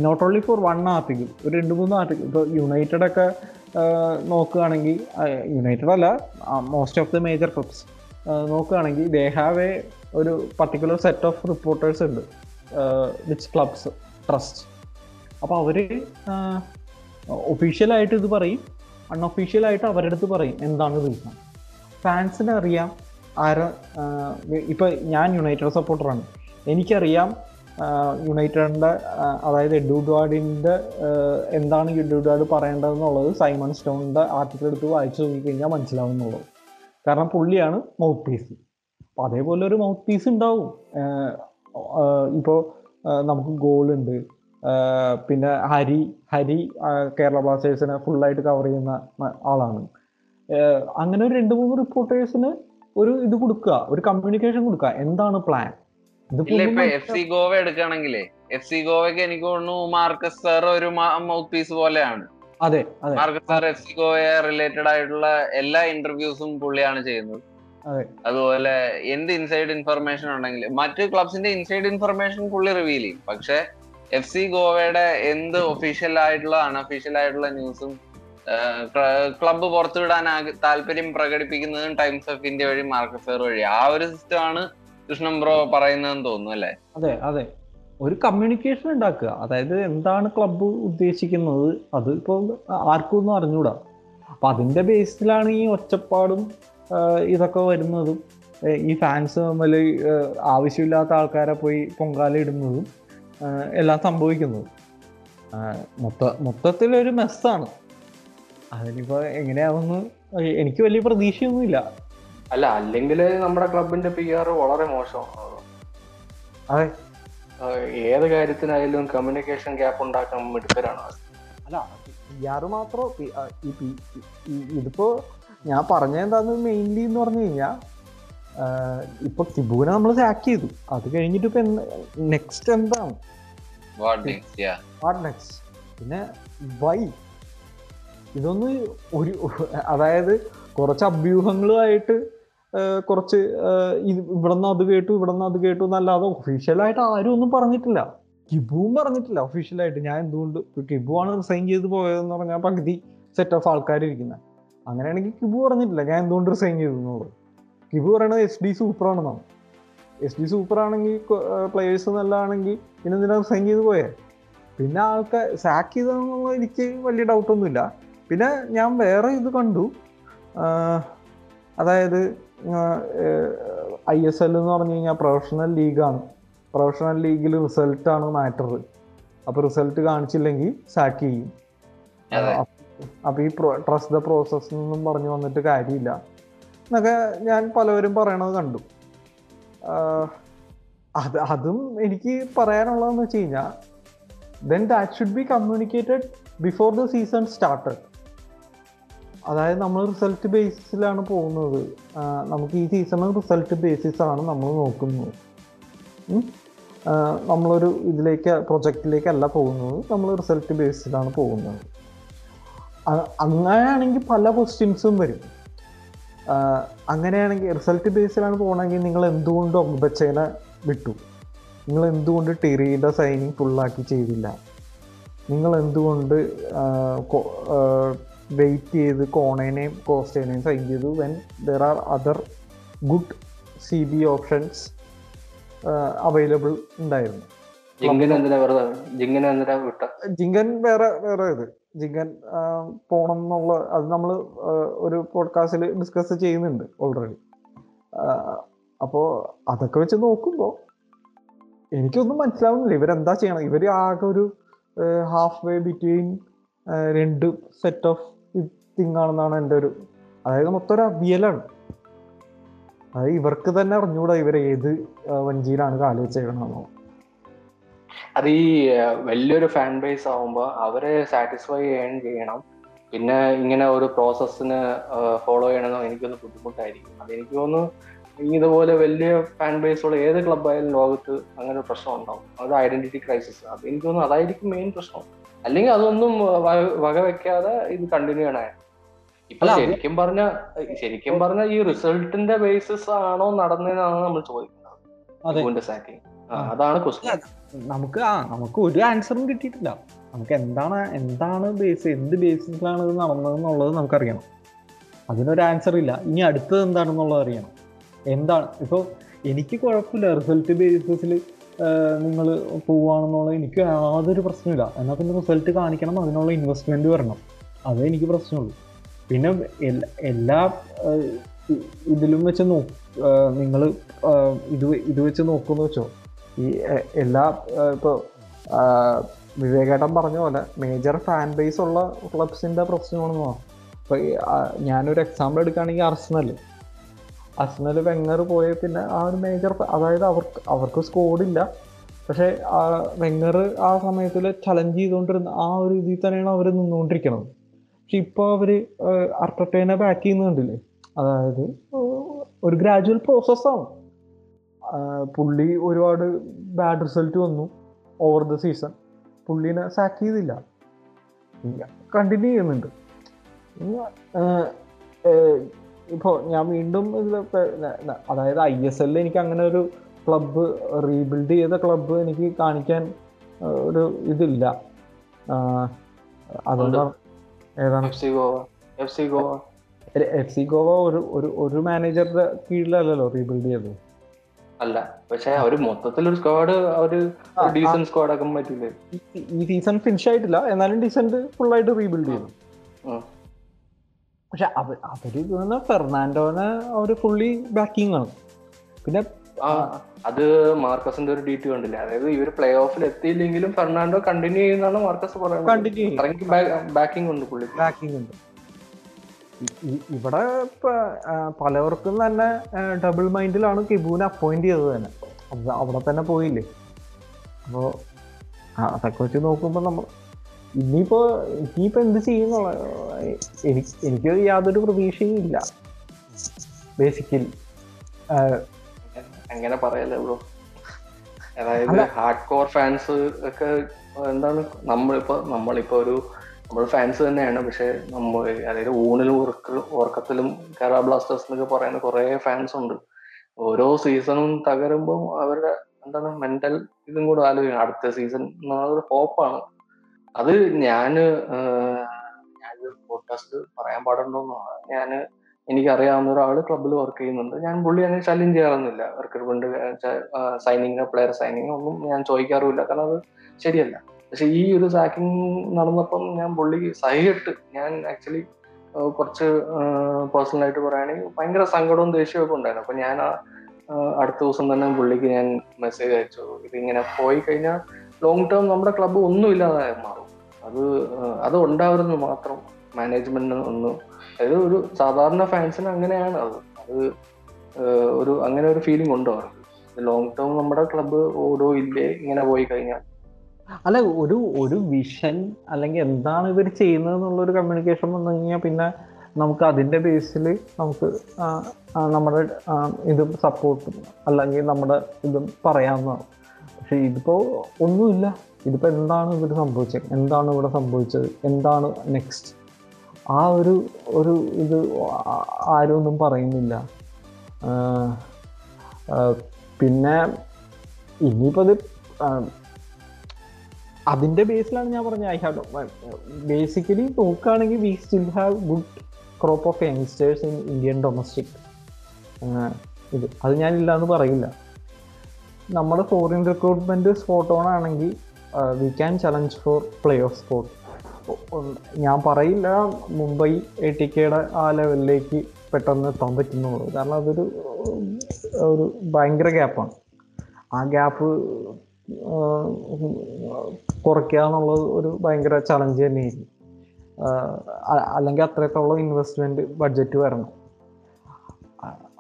not only for one article ഒരു രണ്ട് മൂന്ന് ആർട്ടിക്കിൾ. ഇപ്പോൾ യുണൈറ്റഡ് ഒക്കെ നോക്കുകയാണെങ്കിൽ യുണൈറ്റഡ് അല്ല most of the major clubs നോക്കുകയാണെങ്കിൽ ദേ ഹാവ് എ ഒരു പർട്ടിക്കുലർ സെറ്റ് ഓഫ് റിപ്പോർട്ടേഴ്സ് ഉണ്ട്. വിച്ച് ക്ലബ്സ് ട്രസ്റ്റ് അപ്പോൾ അവർ ഒഫീഷ്യലായിട്ട് ഇത് പറയും. അൺഒഫീഷ്യലായിട്ട് അവരുടെ അടുത്ത് പറയും എന്താണ് റീസൺ ഫാൻസിന് അറിയാം ആരാ ഇപ്പം ഞാൻ യുണൈറ്റഡ് സപ്പോർട്ടറാണ് എനിക്കറിയാം യുണൈറ്റഡിന്റെ അതായത് എഡ്യൂഡ്വാർഡിന്റെ എന്താണ് എഡ്യൂഡ്വാർഡ് പറയേണ്ടതെന്നുള്ളത് സൈമൺ സ്റ്റോണിന്റെ ആർട്ടിക്കിൾ എടുത്ത് വായിച്ചു നോക്കിക്കഴിഞ്ഞാൽ മനസ്സിലാവുന്നുള്ളൂ. കാരണം പുള്ളിയാണ് മൗത്ത് പീസ് അപ്പോൾ അതേപോലെ ഒരു മൗത്ത് പീസ് ഉണ്ടാവും ഇപ്പോൾ നമുക്ക് ഗോളുണ്ട് പിന്നെ ഹരി ഹരി കേരള ബ്ലാസ്റ്റേഴ്സിനെ ഫുള്ളായിട്ട് കവർ ചെയ്യുന്ന ആളാണ്. അങ്ങനെ ഒരു രണ്ട് മൂന്ന് റിപ്പോർട്ടേഴ്സിന് ഒരു ഇത് കൊടുക്കുക ഒരു കമ്മ്യൂണിക്കേഷൻ കൊടുക്കുക. എന്താണ് പ്ലാൻ ഇല്ല ഇപ്പൊ എഫ് സി ഗോവ എടുക്കുകയാണെങ്കിലേ എഫ് സി ഗോവയ്ക്ക് എനിക്ക് തോന്നുന്നു മാർക്കസ് സാർ ഒരു മൗത്ത് പീസ് പോലെയാണ്. അതെ മാർക്കസ് സാർ എഫ് സി ഗോവയെ റിലേറ്റഡ് ആയിട്ടുള്ള എല്ലാ ഇന്റർവ്യൂസും പുള്ളിയാണ് ചെയ്യുന്നത്. അതെ. അതുപോലെ എന്ത് ഇൻസൈഡ് ഇൻഫർമേഷൻ ഉണ്ടെങ്കിലും മറ്റു ക്ലബ്സിന്റെ ഇൻസൈഡ് ഇൻഫർമേഷൻ പുള്ളി റിവീൽ ചെയ്യും. പക്ഷെ എഫ് സി ഗോവയുടെ എന്ത് ഒഫീഷ്യൽ ആയിട്ടുള്ള അൺഒഫീഷ്യൽ ആയിട്ടുള്ള ന്യൂസും ക്ലബ്ബ് പുറത്തുവിടാൻ താല്പര്യം പ്രകടിപ്പിക്കുന്നതും ടൈംസ് ഓഫ് ഇന്ത്യ വഴി മാർക്കസ് സാർ വഴി. ആ ഒരു സിസ്റ്റം ആണ് കൃഷ്ണൻ ബ്രോ പറയുന്നതെന്ന് തോന്നുന്നു അല്ലേ? അതെ അതെ. ഒരു കമ്മ്യൂണിക്കേഷൻ ഉണ്ടാക്കുക. അതായത് എന്താണ് ക്ലബ്ബ് ഉദ്ദേശിക്കുന്നത്? അത് ഇപ്പോൾ ആർക്കും ഒന്നും അറിഞ്ഞൂടാ. അപ്പം അതിന്റെ ബേസിലാണ് ഈ ഒച്ചപ്പാടും ഇതൊക്കെ വരുന്നതും ഈ ഫാൻസ് തമ്മിൽ ആവശ്യമില്ലാത്ത ആൾക്കാരെ പോയി പൊങ്കാല ഇടുന്നതും എല്ലാം സംഭവിക്കുന്നതും. മൊത്ത മൊത്തത്തിലൊരു മെസ്സാണ് അതിനിപ്പോൾ എങ്ങനെയാവുമെന്ന് എനിക്ക് വലിയ പ്രതീക്ഷയൊന്നുമില്ല. അല്ല അല്ലെങ്കിൽ നമ്മുടെ ക്ലബിന്റെ പി ആർ വളരെ മോശമാണ് അതെ. ഏത് കാര്യത്തിനായാലും കമ്മ്യൂണിക്കേഷൻ ഗ്യാപ്പ് ഉണ്ടാക്കാൻ മിടുക്കരാണ് അല്ല പി ആർ മാത്രം? ഈ ഇതിപ്പോ ഞാൻ പറഞ്ഞെന്താന്ന് മെയിൻലി എന്ന് പറഞ്ഞു കഴിഞ്ഞാൽ ഇപ്പൊ കിബുവിനെ നമ്മൾ സാക്ക് ചെയ്തു. അത് കഴിഞ്ഞിട്ട് ഇപ്പൊ നെക്സ്റ്റ് എന്താണ്? പിന്നെ വൈ ഇതൊന്ന് ഒരു അതായത് കുറച്ച് അഭ്യൂഹങ്ങളുമായിട്ട് കുറച്ച് ഇത് ഇവിടുന്ന് അത് കേട്ടു ഇവിടുന്ന് അത് കേട്ടു എന്നല്ലാതെ ഒഫീഷ്യലായിട്ട് ആരും ഒന്നും പറഞ്ഞിട്ടില്ല. കിബുവും പറഞ്ഞിട്ടില്ല ഒഫീഷ്യലായിട്ട്. ഞാൻ എന്തുകൊണ്ട് കിബുവാണ് റിസൈൻ ചെയ്ത് പോയതെന്ന് പറഞ്ഞാൽ പകുതി സെറ്റ് ഓഫ് ആൾക്കാർ ഇരിക്കുന്നത് അങ്ങനെയാണെങ്കിൽ കിബു പറഞ്ഞിട്ടില്ല. ഞാൻ എന്തുകൊണ്ട് റിസൈൻ ചെയ്തു എന്നുള്ളത്. കിബു പറയണത് എസ് ഡി സൂപ്പറാണെന്നാണ് എസ് ഡി സൂപ്പർ ആണെങ്കിൽ പ്ലേയേഴ്സ് നല്ലതാണെങ്കിൽ പിന്നെ എന്തിനാ റിസൈൻ ചെയ്ത് പോയേ? പിന്നെ ആൾക്കാർ സാക്ക് ചെയ്തെന്നുള്ള എനിക്ക് വലിയ ഡൗട്ടൊന്നുമില്ല പിന്നെ ഞാൻ വേറെ ഇത് കണ്ടു. അതായത് ഐ എസ് എൽ എന്ന് പറഞ്ഞു കഴിഞ്ഞാൽ പ്രൊഫഷണൽ ലീഗാണ് പ്രൊഫഷണൽ ലീഗിൽ റിസൾട്ടാണ് മാറ്റർ അപ്പോൾ റിസൾട്ട് കാണിച്ചില്ലെങ്കിൽ സാക്ക് ചെയ്യും. അപ്പോൾ ഈ ട്രസ്റ്റ് ദ പ്രോസസ് എന്നും പറഞ്ഞു വന്നിട്ട് കാര്യമില്ല. എന്നൊക്കെ ഞാൻ പലവരും പറയണത് കണ്ടു. അത് അതും എനിക്ക് പറയാനുള്ളതെന്ന് വെച്ച് കഴിഞ്ഞാൽ then that should be communicated before the season started അതായത് നമ്മൾ റിസൾട്ട് ബേസിസിലാണ് പോകുന്നത്. നമുക്ക് ഈ സീസണിൽ റിസൾട്ട് ബേസിസ് ആണ് നമ്മൾ നോക്കുന്നത്. നമ്മളൊരു ഇതിലേക്ക് പ്രൊജക്റ്റിലേക്കല്ല പോകുന്നത്. നമ്മൾ റിസൾട്ട് ബേസിലാണ് പോകുന്നത്. അങ്ങനെയാണെങ്കിൽ പല ക്വസ്റ്റ്യൻസും വരും. അങ്ങനെയാണെങ്കിൽ റിസൾട്ട് ബേസിലാണ് പോകണമെങ്കിൽ നിങ്ങൾ എന്തുകൊണ്ട് ഒമ്പച്ചേനെ വിട്ടു? നിങ്ങൾ എന്തുകൊണ്ട് ടെറിയുടെ സൈനിങ് ഫുള്ളാക്കി ചെയ്തില്ല? നിങ്ങൾ എന്തുകൊണ്ട് വെയിറ്റ് ചെയ്ത് കോണേനെയും കോസ്റ്റേനെയും സൈൻ ചെയ്തു. When there are other good C B options available ഉണ്ടായിരുന്നു. ജിങ്കൻ വേറെ വേറെ ഇത്. ജിങ്കൻ ആ, പോണം എന്നുള്ള അത് നമ്മൾ ഒരു പോഡ്കാസ്റ്റിൽ ഡിസ്കസ് ചെയ്യുന്നുണ്ട് ഓൾറെഡി അപ്പോൾ അതൊക്കെ വെച്ച് നോക്കുമ്പോൾ എനിക്കൊന്നും മനസ്സിലാവുന്നില്ല. ഇവരെന്താ ചെയ്യണം? ഇവർ ആകെ ഒരു ഹാഫ് വേ ബിറ്റ്വീൻ രണ്ട് സെറ്റ് ഓഫ് തിങ് ആണെന്നാണ് എന്റെ ഒരു അതായത് മൊത്തം ഒരു അവിയലാണ്. അതായത് ഇവർക്ക് തന്നെ അറിഞ്ഞൂടാ ഇവർ ഏത് വഞ്ചിയിലാണ് കാൽ വെച്ചേക്കണമെന്നോ അത് ഈ വലിയൊരു ഫാൻ ബേസ് ആവുമ്പോൾ അവരെ സാറ്റിസ്ഫൈ ചെയ്യാൻ ചെയ്യണം. പിന്നെ ഇങ്ങനെ ഒരു പ്രോസസ്സിന് ഫോളോ ചെയ്യണമെന്ന് എനിക്കൊന്ന് ബുദ്ധിമുട്ടായിരിക്കും. അത് എനിക്ക് തോന്നുന്നു ഇതുപോലെ വലിയ ഫാൻ ബേസ് ഉള്ള ഏത് ക്ലബായാലും ലോകത്ത് അങ്ങനെ ഒരു പ്രശ്നം ഉണ്ടാവും. അത് ഐഡന്റിറ്റി ക്രൈസിസ് അത് എനിക്ക് തോന്നുന്നു അതായിരിക്കും മെയിൻ പ്രശ്നം. അല്ലെങ്കിൽ അതൊന്നും വകവെക്കാതെ ഇത് കണ്ടിന്യൂ ചെയ്യണമായിരുന്നു ഇപ്പൊ ശരിക്കും പറഞ്ഞ ശരിക്കും പറഞ്ഞ ഈ റിസൾട്ടിന്റെ ബേസിസ് ആണോ നടന്നതെന്നാണ് നമ്മൾ ചോദിക്കുന്നത്. സാക്കിങ് അതാണ് ക്വസ്റ്റ്യൻ നമുക്ക് ആ നമുക്ക് ഒരു ആൻസറും കിട്ടിയിട്ടില്ല. നമുക്ക് എന്താണ് എന്താണ് ബേസ് എന്ത് ബേസിസിലാണ് ഇത് നടന്നതെന്നുള്ളത് നമുക്കറിയണം. അതിനൊരു ആൻസർ ഇല്ല. ഇനി അടുത്തത് എന്താണെന്നുള്ളത് അറിയണം. എന്താണ് ഇപ്പോൾ എനിക്ക് കുഴപ്പമില്ല. റിസൾട്ട് ബേസിസിൽ നിങ്ങൾ പോവുകയാണെന്നുള്ളത് എനിക്ക് യാതൊരു പ്രശ്നമില്ല എന്നാൽ പിന്നെ റിസൾട്ട് കാണിക്കണം അതിനുള്ള ഇൻവെസ്റ്റ്മെന്റ് വരണം. അതേ എനിക്ക് പ്രശ്നമുള്ളൂ. പിന്നെ എല്ലാ ഇതിലും വെച്ച് നോ നിങ്ങൾ ഇത് ഇത് വെച്ച് നോക്കുമെന്ന് വെച്ചോ. ഈ എല്ലാ ഇപ്പോൾ വിവേകേട്ടൻ പറഞ്ഞ പോലെ മേജർ ഫാൻ ബേസ് ഉള്ള ക്ലബ്സിന്റെ പ്രശ്നമാണെന്ന് പറഞ്ഞു. ഇപ്പോൾ ഞാനൊരു എക്സാമ്പിൾ എടുക്കുകയാണെങ്കിൽ അർസനൽ അർസനൽ വെങ്ങർ പോയ പിന്നെ ആ ഒരു മേജർ അതായത് അവർക്ക് അവർക്ക് സ്കോഡില്ല പക്ഷേ വെങ്ങർ ആ സമയത്തിൽ ചലഞ്ച് ചെയ്തുകൊണ്ടിരുന്ന ആ ഒരു ഇതിൽ തന്നെയാണ് അവർ നിന്നുകൊണ്ടിരിക്കുന്നത് പക്ഷെ ഇപ്പോൾ അവർ അർട്ടേനെ ബാക്ക് ചെയ്യുന്നുണ്ടല്ലേ അതായത് ഒരു ഗ്രാജുവൽ പ്രോസസ്സാണ് പുള്ളി ഒരുപാട് ബാഡ് റിസൾട്ട് വന്നു ഓവർ ദ സീസൺ പുള്ളിനെ സാക്ക് ചെയ്തില്ല. കണ്ടിന്യൂ ചെയ്യുന്നുണ്ട്. ഇപ്പോൾ ഞാൻ വീണ്ടും ഇതിൽ അതായത് ഐ എസ് എല്ലിൽ എനിക്ക് അങ്ങനെ ഒരു ക്ലബ്ബ് റീബിൽഡ് ചെയ്ത ക്ലബ്ബ് എനിക്ക് കാണിക്കാൻ ഒരു ഇതില്ല. അതുകൊണ്ടാണ് ഏതാണ്? F C Goa. F C Goa. F C Goa ഒരു ഒരു ഒരു മാനേജറുടെ കീഴിലല്ലല്ലോ റീബിൽഡ് ചെയ്തത്? അല്ല പക്ഷെ അവർ മൊത്തത്തിലൊരു സ്ക്വാഡ് ഒരു ഡീസന്റ് സ്ക്വാഡ് ആക്കാൻ പറ്റില്ലേ ഈ- സീസൺ ഫിനിഷ് ആയിട്ടില്ല. എന്നാലും ഡീസന്റ് ഫുൾ ആയിട്ട് റീബിൽഡ് ചെയ്തു പക്ഷെ അവർ അവർ ഫെർണാൻഡോനെ അവർ ഫുള്ളി ബാക്കിംഗ് ആണ്. പിന്നെ അത് മാർക്കസിന്റെ ഒരു ഡീറ്റ് കണ്ടില്ല? അതായത് ഇവർ പ്ലേ ഓഫിൽ എത്തിയില്ലെങ്കിലും ഫെർണാണ്ടോ കണ്ടിന്യൂ ചെയ്യുന്നതാണ് മാർക്കസ് പറയുന്നത്. ബാക്കിംഗ് ഉണ്ട് പുള്ളി. ബാക്കിംഗ് ഉണ്ട്. ഇവിടെ പലവർക്കും തന്നെ ഡബിൾ മൈൻഡിലാണ് കിബുവിനെ അപ്പോയിന്റ് ചെയ്തത് തന്നെ. അവിടെ തന്നെ പോയില്ലേ? അപ്പോ അതൊക്കെ വെച്ച് നോക്കുമ്പോ നമ്മൾ ഇനിയിപ്പോ ഇനിയിപ്പോ എന്ത് ചെയ്യുന്നുള്ള എനിക്ക് എനിക്ക് യാതൊരു പ്രതീക്ഷയും ഇല്ല. ബേസിക്കലി അങ്ങനെ പറയല്ലേ ബ്രോ അതായത് ഹാർഡ് കോർ ഫാൻസ് ഒക്കെ എന്താണ് നമ്മളിപ്പോ നമ്മളിപ്പോ ഒരു നമ്മൾ ഫാൻസ് തന്നെയാണ്. പക്ഷെ നമ്മൾ അതായത് ഊണിലും ഉറക്ക ഉറക്കത്തിലും കേരള ബ്ലാസ്റ്റേഴ്സ് എന്നൊക്കെ പറയുന്ന കുറെ ഫാൻസ് ഉണ്ട്. ഓരോ സീസണും തകരുമ്പോൾ അവരുടെ എന്താണ് മെന്റൽ ഇതും കൂടെ ആലോചിക്കണം. അടുത്ത സീസൺ എന്നുള്ളൊരു ഹോപ്പാണ് അത് ഞാൻ ഞാൻ പോഡ്കാസ്റ്റ് പറയാൻ പാടുണ്ടോന്നാണ് ഞാൻ എനിക്കറിയാവുന്ന ഒരാൾ ക്ലബ്ബിൽ വർക്ക് ചെയ്യുന്നുണ്ട്. ഞാൻ പുള്ളി അങ്ങനെ ചലഞ്ച് ചെയ്യാറൊന്നുമില്ല. റിക്രൂട്ട്മെന്റ് സൈനിങ് പ്ലെയർ സൈനിങ് ഒന്നും ഞാൻ ചോദിക്കാറുമില്ല. കാരണം അത് ശരിയല്ല. പക്ഷെ ഈ ഒരു സാക്കിങ് നടന്നപ്പം ഞാൻ പുള്ളി സഹിയിട്ട് ഞാൻ ആക്ച്വലി കുറച്ച് പേഴ്സണലായിട്ട് പറയുകയാണെങ്കിൽ ഭയങ്കര സങ്കടവും ദേഷ്യമൊക്കെ ഉണ്ടായിരുന്നു. അപ്പൊ ഞാൻ അടുത്ത ദിവസം തന്നെ പുള്ളിക്ക് ഞാൻ മെസ്സേജ് അയച്ചു. ഇതിങ്ങനെ പോയി കഴിഞ്ഞാൽ ലോങ് ടേം നമ്മുടെ ക്ലബ്ബ് ഒന്നും ഇല്ലാതായി മാറും. അത് അത് ഉണ്ടാവരുന്ന് മാത്രം. മാനേജ്മെന്റിന് ഒന്നും. അതായത് ഒരു സാധാരണ ഫാൻസിന് അങ്ങനെയാണ് അത്. അത് ഒരു അങ്ങനെ ഒരു ഫീലിംഗ് ഉണ്ടോ? അവർക്ക് ലോങ് ടേം നമ്മുടെ ക്ലബ്ബ് ഓടോ ഇല്ലേ ഇങ്ങനെ പോയി കഴിഞ്ഞാൽ? അല്ല ഒരു ഒരു വിഷൻ അല്ലെങ്കിൽ എന്താണ് ഇവർ ചെയ്യുന്നത് എന്നുള്ള ഒരു കമ്മ്യൂണിക്കേഷൻ വന്നു കഴിഞ്ഞാൽ പിന്നെ നമുക്ക് അതിന്റെ ബേസിൽ നമുക്ക് നമ്മുടെ ഇതും സപ്പോർട്ടും അല്ലെങ്കിൽ നമ്മുടെ ഇതും പറയാവുന്നതാണ്. പക്ഷെ ഇതിപ്പോൾ ഒന്നുമില്ല. ഇതിപ്പോൾ എന്താണ് ഇവർ സംഭവിച്ചത്? എന്താണ് ഇവിടെ സംഭവിച്ചത്? എന്താണ് നെക്സ്റ്റ് ആ ഒരു ഒരു ഇത് ആരും ഒന്നും പറയുന്നില്ല. പിന്നെ ഇനിയിപ്പോൾ അത് അതിന്റെ ബേസിലാണ് ഞാൻ പറഞ്ഞത്. ഐ ഹാവ് ബേസിക്കലി നോക്കുകയാണെങ്കിൽ we still have good crop of youngsters in Indian domestic ഇത് അത് ഞാൻ ഇല്ലാന്ന് പറയില്ല. നമ്മുടെ ഫോറിൻ റിക്രൂട്ട്മെന്റ് സ്പോട്ട് ഓൺ ആണെങ്കിൽ we can challenge for play off spot ഞാൻ പറയില്ല. മുംബൈ എ ടി കെയുടെ ആ ലെവലിലേക്ക് പെട്ടെന്ന് എത്താൻ പറ്റുന്നുള്ളൂ. കാരണം അതൊരു ഒരു ഭയങ്കര ഗ്യാപ്പാണ്. ആ ഗ്യാപ്പ് കുറയ്ക്കുക എന്നുള്ളത് ഒരു ഭയങ്കര ചലഞ്ച് തന്നെയായിരുന്നു. അല്ലെങ്കിൽ അത്രത്തോളം ഇൻവെസ്റ്റ്മെന്റ് ബഡ്ജറ്റ് വരണം.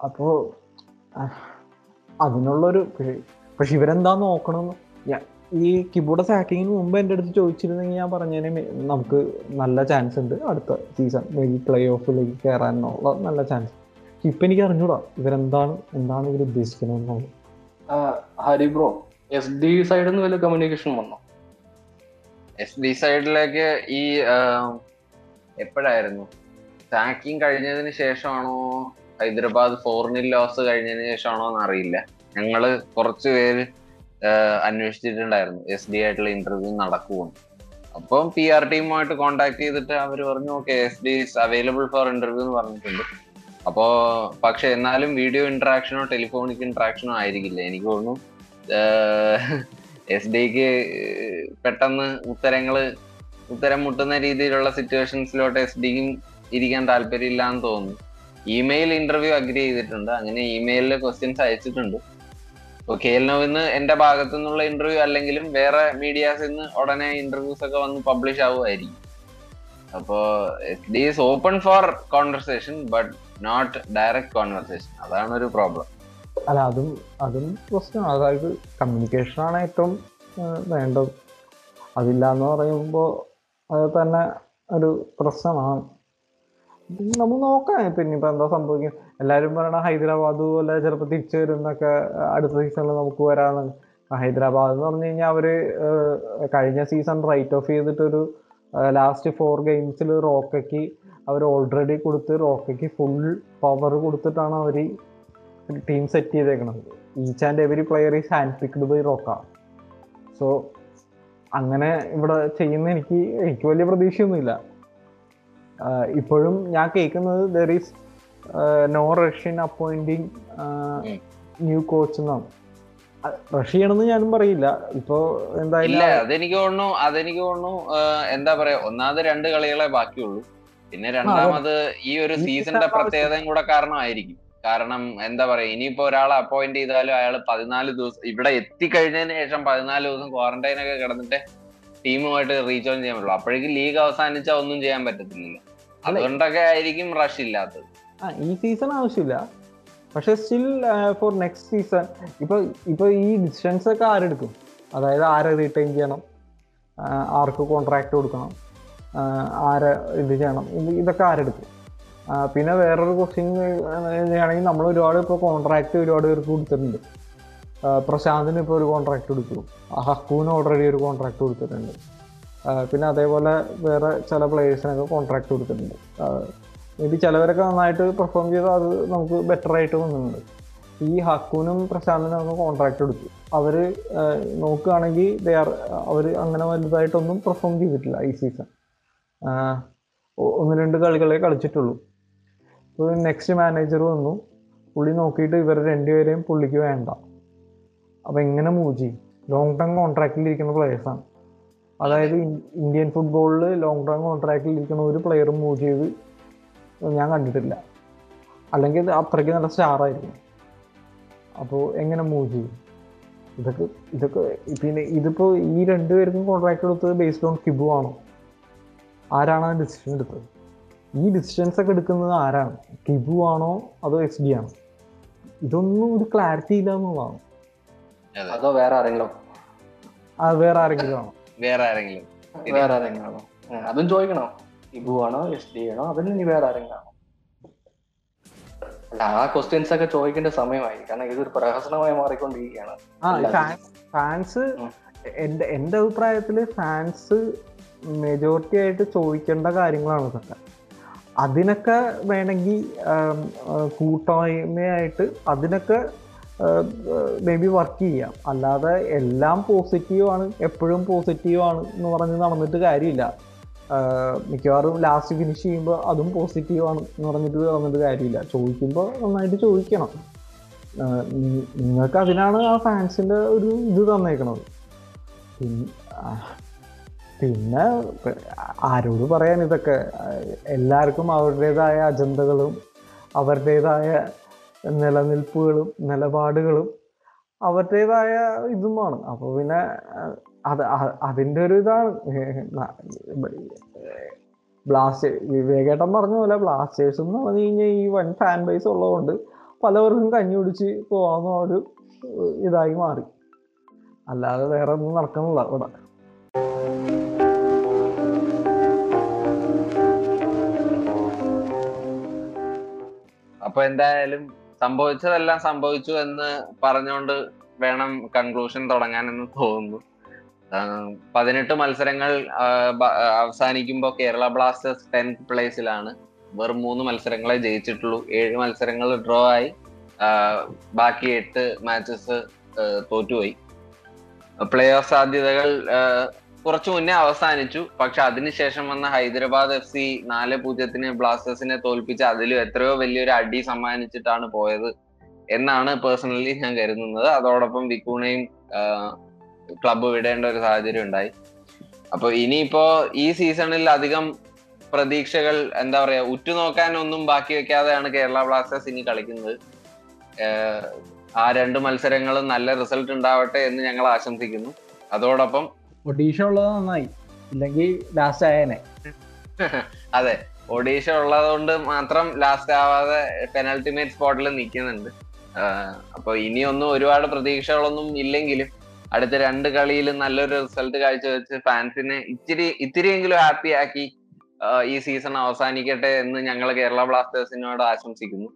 അപ്പോൾ അതിനുള്ളൊരു പക്ഷെ ഇവരെന്താ നോക്കണം ഈ കിബോർഡ് സാക്കിങ്ങിന് മുമ്പ് എന്റെ അടുത്ത് ചോദിച്ചിരുന്നെങ്കിൽ ഞാൻ പറഞ്ഞതിന് നമുക്ക് നല്ല ചാൻസ് ഉണ്ട് അടുത്ത സീസൺ മേ ബി പ്ലേ ഓഫിലേക്ക് കയറാനുള്ള നല്ല ചാൻസ് ഇപ്പം എനിക്ക് അറിഞ്ഞൂടാ ഇവരെന്താണ് എന്താണ് ഇവർ ഉദ്ദേശിക്കുന്നത് എന്നുള്ളത്. ഹരി ബ്രോ എസ് ഡി സൈഡിൽ നിന്ന് വല്ല കമ്മ്യൂണിക്കേഷൻ വന്നോ? എസ് ഡി സൈഡിലേക്ക് ഈ എപ്പോഴായിരുന്നു? സാക്കിങ് കഴിഞ്ഞതിന് ശേഷമാണോ ഹൈദരാബാദ് ഫോറിനിൽ ലോസ് കഴിഞ്ഞതിന് ശേഷമാണോ എന്നറിയില്ല. ഞങ്ങൾ കുറച്ച് പേര് ആഹ് അന്വേഷിച്ചിട്ടുണ്ടായിരുന്നു. എസ് ഡി ആയിട്ടുള്ള ഇന്റർവ്യൂ നടക്കുമെന്ന്. അപ്പം പി ആർ ടീമുമായിട്ട് കോണ്ടാക്ട് ചെയ്തിട്ട് അവർ പറഞ്ഞു okay S D is available for interview എന്ന് പറഞ്ഞിട്ടുണ്ട്. അപ്പോ പക്ഷെ എന്നാലും വീഡിയോ ഇന്ററാക്ഷനോ ടെലിഫോണിക് ഇന്ററാക്ഷനോ ആയിരിക്കില്ല. എനിക്ക് തോന്നുന്നു എസ് ഡിക്ക് പെട്ടെന്ന് ഉത്തരങ്ങൾ ഉത്തരം മുട്ടുന്ന രീതിയിലുള്ള സിറ്റുവേഷൻസിലോട്ട് എസ് ഡിക്കും ഇരിക്കാൻ താല്പര്യമില്ല എന്ന് തോന്നുന്നു. ഇമെയിൽ ഇന്റർവ്യൂ അഗ്രി ചെയ്തിട്ടുണ്ട്. അങ്ങനെ ഇമെയിലിൽ ക്വസ്റ്റ്യൻസ് അയച്ചിട്ടുണ്ട്. കെ എൽ നോവിന്ന് എന്റെ ഭാഗത്തു നിന്നുള്ള ഇന്റർവ്യൂ അല്ലെങ്കിലും വേറെ മീഡിയാസിൽ നിന്ന് ഉടനെ ഇന്റർവ്യൂസ് ഒക്കെ വന്ന് പബ്ലിഷ് ആവുമായിരിക്കും. അപ്പോ it is open for conversation but not direct conversation അതാണ് ഒരു പ്രോബ്ലം അല്ല അതും അതും പ്രശ്നമാണ് അതായത് കമ്മ്യൂണിക്കേഷൻ ആണ് ഏറ്റവും വേണ്ടത്. അതില്ല എന്ന് അത് തന്നെ ഒരു പ്രശ്നമാണ്. നമ്മൾ നോക്കാം. ഇപ്പൊ എന്താ സംഭവിക്കും എല്ലാവരും പറയണ ഹൈദരാബാദ് പോലെ ചിലപ്പോൾ തിരിച്ചു വരും എന്നൊക്കെ അടുത്ത സീസണിൽ നമുക്ക് വരാന്ന്. ഹൈദരാബാദ് എന്ന് പറഞ്ഞു കഴിഞ്ഞാൽ അവർ കഴിഞ്ഞ സീസൺ റൈറ്റ് ഓഫ് ചെയ്തിട്ടൊരു ലാസ്റ്റ് ഫോർ ഗെയിംസിൽ റോക്കയ്ക്ക് അവർ ഓൾറെഡി കൊടുത്ത് റോക്കയ്ക്ക് ഫുൾ പവർ കൊടുത്തിട്ടാണ് അവർ team set ചെയ്തേക്കണത്. Each and every player is hand picked by Roca so അങ്ങനെ ഇവിടെ ചെയ്യുന്ന എനിക്ക് എനിക്ക് വലിയ പ്രതീക്ഷയൊന്നുമില്ല. ഇപ്പോഴും ഞാൻ കേൾക്കുന്നത് there is no rush in appointing new coach എന്നാണ്. റഷ് ചെയ്യണമെന്ന് ഞാനും പറയില്ല. ഇപ്പോ ഇല്ല എന്തായാലും അതെനിക്ക് തോന്നുന്നു അതെനിക്ക് തോന്നുന്നു എന്താ പറയാ ഒന്നാമത് രണ്ട് കളികളെ ബാക്കിയുള്ളൂ. പിന്നെ രണ്ടാമത് ഈ ഒരു സീസണിന്റെ പ്രത്യേകതയും കൂടെ കാരണമായിരിക്കും. കാരണം എന്താ പറയാ ഇനിയിപ്പോ ഒരാളെ അപ്പോയിന്റ് ചെയ്താലും അയാൾ പതിനാല് ദിവസം ഇവിടെ എത്തിക്കഴിഞ്ഞതിന് ശേഷം പതിനാല് ദിവസം ക്വാറന്റൈൻ ഒക്കെ കിടന്നിട്ട് ടീമുമായിട്ട് റീജോയിൻ ചെയ്യാൻ പറ്റുള്ളൂ. അപ്പോഴേക്കും ലീഗ് അവസാനിച്ചാൽ ഒന്നും ചെയ്യാൻ പറ്റത്തില്ലല്ലോ. അല്ല, അതുകൊണ്ടൊക്കെ ആയിരിക്കും റഷ് ഇല്ലാത്തത്. ആ ഈ സീസൺ ആവശ്യമില്ല. പക്ഷെ സ്റ്റിൽ ഫോർ നെക്സ്റ്റ് സീസൺ ഇപ്പൊ ഇപ്പൊ ഈ ഡിസ്റ്റൻസ് ഒക്കെ ആരെടുക്കും? അതായത് ആരെ റീറ്റെയിൻ ചെയ്യണം? ആർക്ക് കോൺട്രാക്ട് കൊടുക്കണം? ആരെ ഇത് ചെയ്യണം? ഇത് ഇതൊക്കെ ആരെടുക്കും? പിന്നെ വേറൊരു ക്വസ്റ്റ്യൻ ആണെങ്കിൽ നമ്മൾ ഒരുപാട് ഇപ്പോൾ കോൺട്രാക്ട് ഒരുപാട് പേർക്ക് കൊടുത്തിട്ടുണ്ട്. പ്രശാന്തിന് ഇപ്പോൾ ഒരു കോൺട്രാക്ട് കൊടുത്തു. ഹക്കൂന് ഓൾറെഡി ഒരു കോൺട്രാക്ട് കൊടുത്തിട്ടുണ്ട്. പിന്നെ അതേപോലെ വേറെ ചില പ്ലേയേഴ്സിനൊക്കെ കോൺട്രാക്ട് കൊടുത്തിട്ടുണ്ട്. ഇത് ചിലവരൊക്കെ നന്നായിട്ട് പെർഫോം ചെയ്താൽ അത് നമുക്ക് ബെറ്റർ ആയിട്ട് വന്നിട്ടുണ്ട് ഈ ഹക്കൂനും പ്രശാന്തനും ഒക്കെ കോൺട്രാക്ട് എടുത്തു അവർ നോക്കുകയാണെങ്കിൽ ദേ ആർ അവർ അങ്ങനെ വലുതായിട്ടൊന്നും പെർഫോം ചെയ്തിട്ടില്ല ഈ സീസൺ ഒന്ന് രണ്ട് കളികളെ കളിച്ചിട്ടുള്ളൂ. അപ്പോൾ നെക്സ്റ്റ് മാനേജർ വന്നു. പുള്ളി നോക്കിയിട്ട് ഇവർ രണ്ടുപേരെയും പുള്ളിക്ക് വേണ്ട. അപ്പോൾ എങ്ങനെ മൂവ് ചെയ്യും? ലോങ് ടേം കോൺട്രാക്റ്റിൽ ഇരിക്കുന്ന പ്ലേയേഴ്സാണ് അതായത് ഇന്ത്യൻ ഫുട്ബോളിൽ ലോങ് ടേം കോൺട്രാക്റ്റിൽ ഇരിക്കുന്ന ഒരു പ്ലെയറും മൂവ് ചെയ്ത് ഞാൻ കണ്ടിട്ടില്ല. അല്ലെങ്കിൽ അത്രയ്ക്ക് നല്ല സ്റ്റാർ ആയിരിക്കും. അപ്പോൾ എങ്ങനെ മൂവ് ചെയ്യും? ഇതൊക്കെ ഇതൊക്കെ പിന്നെ ഇതിപ്പോൾ ഈ രണ്ടുപേർക്കും കോൺട്രാക്ട് എടുത്തത് ബേസ്ഡ് ഓൺ കിബു ആണോ? ആരാണ് ആ ഡിസിഷൻ എടുത്തത്? ഈ ഡിസിഷൻസ് ഒക്കെ എടുക്കുന്നത് ആരാണ്? കിബു ആണോ അതോ എസ് ഡി ആണോ? ഇതൊന്നും ഒരു ക്ലാരിറ്റി ഇല്ല എന്നുള്ളതാണ് അതോ വേറെ ആരെങ്കിലും? അത് വേറെ ആരെങ്കിലും ആണോ? വേറെ ആരെങ്കിലും വേറെ ആരെങ്കിലും ആണോ? അതും ചോദിക്കണോ? ഇബു ആണോ എസ് ഡി ആണോ? അതിന് ഇനി വേറെ ആരെങ്കിലും ആണോ? അല്ല ആ ക്വസ്റ്റ്യൻസ് ഒക്കെ ചോദിക്കേണ്ട സമയമായി കാരണം ഇതൊരു പ്രഹസനമായി മാറിക്കൊണ്ടിരിക്കുകയാണ്. ഫാൻസ്. എന്റെ എന്റെ അഭിപ്രായത്തിൽ ഫാൻസ് മെജോറിറ്റി ആയിട്ട് ചോദിക്കേണ്ട കാര്യങ്ങളാണ് ഇതൊക്കെ. അതിനൊക്കെ വേണമെങ്കിൽ കൂട്ടായ്മയായിട്ട് അതിനൊക്കെ മേ ബി വർക്ക് ചെയ്യാം. അല്ലാതെ എല്ലാം പോസിറ്റീവ് ആണ്. എപ്പോഴും പോസിറ്റീവ് ആണ് എന്ന് പറഞ്ഞ് നടന്നിട്ട് കാര്യമില്ല. മിക്കവാറും ലാസ്റ്റ് ഫിനിഷ് ചെയ്യുമ്പോൾ അതും പോസിറ്റീവ് ആണ് എന്ന് പറഞ്ഞിട്ട് നടന്നിട്ട് കാര്യമില്ല. ചോദിക്കുമ്പോൾ നന്നായിട്ട് ചോദിക്കണം. നിങ്ങൾക്ക് അതിനാണ് ആ ഫാൻസിന്റെ ഒരു ഇത് തന്നേക്കണത്. പിന്നെ ആരോട് പറയാൻ ഇതൊക്കെ? എല്ലാവർക്കും അവരുടേതായ അജണ്ടകളും അവരുടേതായ നിലനിൽപ്പുകളും നിലപാടുകളും അവരുടേതായ ഇതുമാണ്. അപ്പോൾ പിന്നെ അത് അതിന്റെ ഒരു ഇതാണ്. ബ്ലാസ്റ്റേ വിവേകേട്ടൻ പറഞ്ഞ പോലെ ബ്ലാസ്റ്റേഴ്സ് എന്ന് പറഞ്ഞു കഴിഞ്ഞാൽ ഈ വൻ ഫാൻ ബേസ് ഉള്ളതുകൊണ്ട് പലവർക്കും കഞ്ഞി പിടിച്ച് പോകാവുന്ന ഒരു ഇതായി മാറി. അല്ലാതെ വേറെ ഒന്നും നടക്കണില്ല ഇവിടെ. അപ്പൊ എന്തായാലും സംഭവിച്ചതെല്ലാം സംഭവിച്ചു എന്ന് പറഞ്ഞുകൊണ്ട് വേണം കൺക്ലൂഷൻ തുടങ്ങാൻ എന്ന് തോന്നുന്നു പതിനെട്ട് മത്സരങ്ങൾ അവസാനിക്കുമ്പോൾ കേരള ബ്ലാസ്റ്റേഴ്സ് ടെൻത്ത് പ്ലേസിലാണ് വെറും മൂന്ന് മത്സരങ്ങളെ ജയിച്ചിട്ടുള്ളൂ. ഏഴ് മത്സരങ്ങൾ ഡ്രോ ആയി. ബാക്കി എട്ട് മാച്ചസ് തോറ്റുപോയി. പ്ലേ ഓഫ് സാധ്യതകൾ കുറച്ചു മുന്നേ അവസാനിച്ചു. പക്ഷെ അതിനുശേഷം വന്ന ഹൈദരാബാദ് എഫ് സി നാല് പൂജ്യത്തിന് ബ്ലാസ്റ്റേഴ്സിനെ തോൽപ്പിച്ച് അതിലും എത്രയോ വലിയൊരു അടി സമ്മാനിച്ചിട്ടാണ് പോയത് എന്നാണ് പേഴ്സണലി ഞാൻ കരുതുന്നത്. അതോടൊപ്പം വിക്കൂണയും ക്ലബ്ബ് വിടേണ്ട ഒരു സാഹചര്യം ഉണ്ടായി. അപ്പൊ ഇനിയിപ്പോ ഈ സീസണിൽ അധികം പ്രതീക്ഷകൾ എന്താ പറയാ ഉറ്റുനോക്കാൻ ഒന്നും ബാക്കി വെക്കാതെയാണ് കേരള ബ്ലാസ്റ്റേഴ്സ് ഇനി കളിക്കുന്നത്. ആ രണ്ട് മത്സരങ്ങളും നല്ല റിസൾട്ട് ഉണ്ടാവട്ടെ എന്ന് ഞങ്ങൾ ആശംസിക്കുന്നു. അതോടൊപ്പം ഒഡീഷ ഉള്ളത് നന്നായി. ഇല്ലെങ്കിൽ ലാസ്റ്റ് ആയേനെ. (laughs) അതെ. ഒഡീഷ ഉള്ളതുകൊണ്ട് മാത്രം ലാസ്റ്റ് ആവാതെ പെനൽറ്റിമേറ്റ് സ്പോട്ടിൽ നിൽക്കുന്നുണ്ട് അപ്പൊ ഇനിയൊന്നും ഒരുപാട് പ്രതീക്ഷകളൊന്നും ഇല്ലെങ്കിലും അടുത്ത രണ്ട് കളിയിൽ നല്ലൊരു റിസൾട്ട് കാഴ്ചവെച്ച് ഫാൻസിനെ ഇത്തിരി ഇത്തിരിയെങ്കിലും ഹാപ്പി ആക്കി ഈ സീസൺ അവസാനിക്കട്ടെ എന്ന് ഞങ്ങൾ കേരള ബ്ലാസ്റ്റേഴ്സിനോട് ആശംസിക്കുന്നു.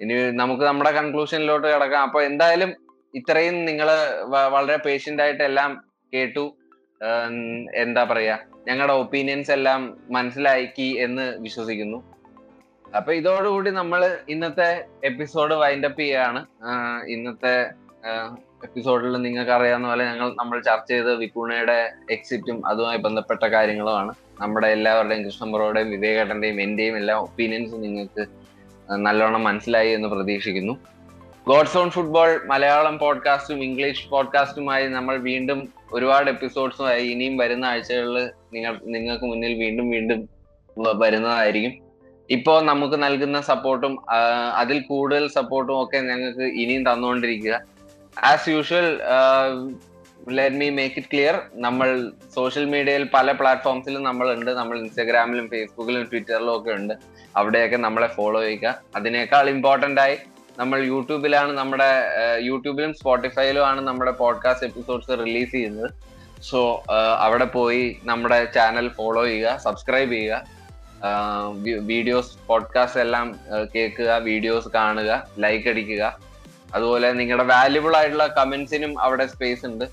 ഇനി നമുക്ക് നമ്മുടെ കൺക്ലൂഷനിലോട്ട് കിടക്കാം. അപ്പൊ എന്തായാലും ഇത്രയും നിങ്ങൾ വളരെ പേഷ്യന്റ് ആയിട്ട് എല്ലാം കേട്ടു. എന്താ പറയാ ഞങ്ങളുടെ ഒപ്പീനിയൻസ് എല്ലാം മനസ്സിലാക്കി എന്ന് വിശ്വസിക്കുന്നു. അപ്പൊ ഇതോടുകൂടി നമ്മൾ ഇന്നത്തെ എപ്പിസോഡ് വൈൻഡ് അപ്പ് ചെയ്യാണ് ഇന്നത്തെ എപ്പിസോഡിൽ നിങ്ങൾക്ക് അറിയാവുന്ന പോലെ ഞങ്ങൾ നമ്മൾ ചർച്ച ചെയ്ത് വിപുണയുടെ എക്സിറ്റും അതുമായി ബന്ധപ്പെട്ട കാര്യങ്ങളുമാണ്. നമ്മുടെ എല്ലാവരുടെയും കൃഷ്ണമ്പുറയുടെയും വിവേകേട്ടന്റെയും എന്റെയും എല്ലാ ഒപ്പീനിയൻസ് നിങ്ങൾക്ക് നല്ലോണം മനസ്സിലായി എന്ന് പ്രതീക്ഷിക്കുന്നു. ഗോഡ്സ് ഓൺ ഫുട്ബോൾ മലയാളം പോഡ്കാസ്റ്റും ഇംഗ്ലീഷ് പോഡ്കാസ്റ്റുമായി നമ്മൾ വീണ്ടും ഒരുപാട് എപ്പിസോഡ്സുമായി ഇനിയും വരുന്ന ആഴ്ചകളിൽ നിങ്ങൾ നിങ്ങൾക്ക് മുന്നിൽ വീണ്ടും വീണ്ടും വരുന്നതായിരിക്കും. ഇപ്പോ നമുക്ക് നൽകുന്ന സപ്പോർട്ടും അതിൽ കൂടുതൽ സപ്പോർട്ടും ഒക്കെ ഞങ്ങൾക്ക് ഇനിയും തന്നുകൊണ്ടിരിക്കുക. As usual let me make it clear നമ്മൾ സോഷ്യൽ മീഡിയയിൽ പല പ്ലാറ്റ്ഫോംസിലും നമ്മളുണ്ട്. നമ്മൾ ഇൻസ്റ്റാഗ്രാമിലും ഫേസ്ബുക്കിലും ട്വിറ്ററിലും ഒക്കെ ഉണ്ട്. അവിടെയൊക്കെ നമ്മളെ ഫോളോ ചെയ്യുക. അതിനേക്കാൾ ഇമ്പോർട്ടന്റ് ആയി നമ്മൾ യൂട്യൂബിലാണ് നമ്മുടെ യൂട്യൂബിലും സ്പോട്ടിഫൈയിലും ആണ് നമ്മുടെ പോഡ്കാസ്റ്റ് എപ്പിസോഡ്സ് റിലീസ് ചെയ്യുന്നത്. സോ അവിടെ പോയി നമ്മുടെ ചാനൽ ഫോളോ ചെയ്യുക സബ്സ്ക്രൈബ് ചെയ്യുക. വീഡിയോസ് പോഡ്കാസ്റ്റ് എല്ലാം കേൾക്കുക വീഡിയോസ് കാണുക ലൈക്ക് അടിക്കുക. അതുപോലെ നിങ്ങളുടെ വാല്യുബിൾ ആയിട്ടുള്ള കമന്റ്സിനും അവിടെ സ്പേസ് ഉണ്ട്.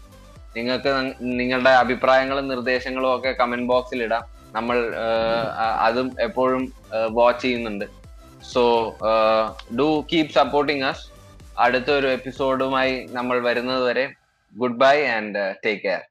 നിങ്ങൾക്ക് നിങ്ങളുടെ അഭിപ്രായങ്ങളും നിർദ്ദേശങ്ങളും ഒക്കെ കമന്റ് ബോക്സിൽ ഇടാം. നമ്മൾ അതും എപ്പോഴും വാച്ച് ചെയ്യുന്നുണ്ട്. So do keep supporting us അടുത്ത ഒരു എപ്പിസോഡുമായി നമ്മൾ വരുന്നത് വരെ good bye and take care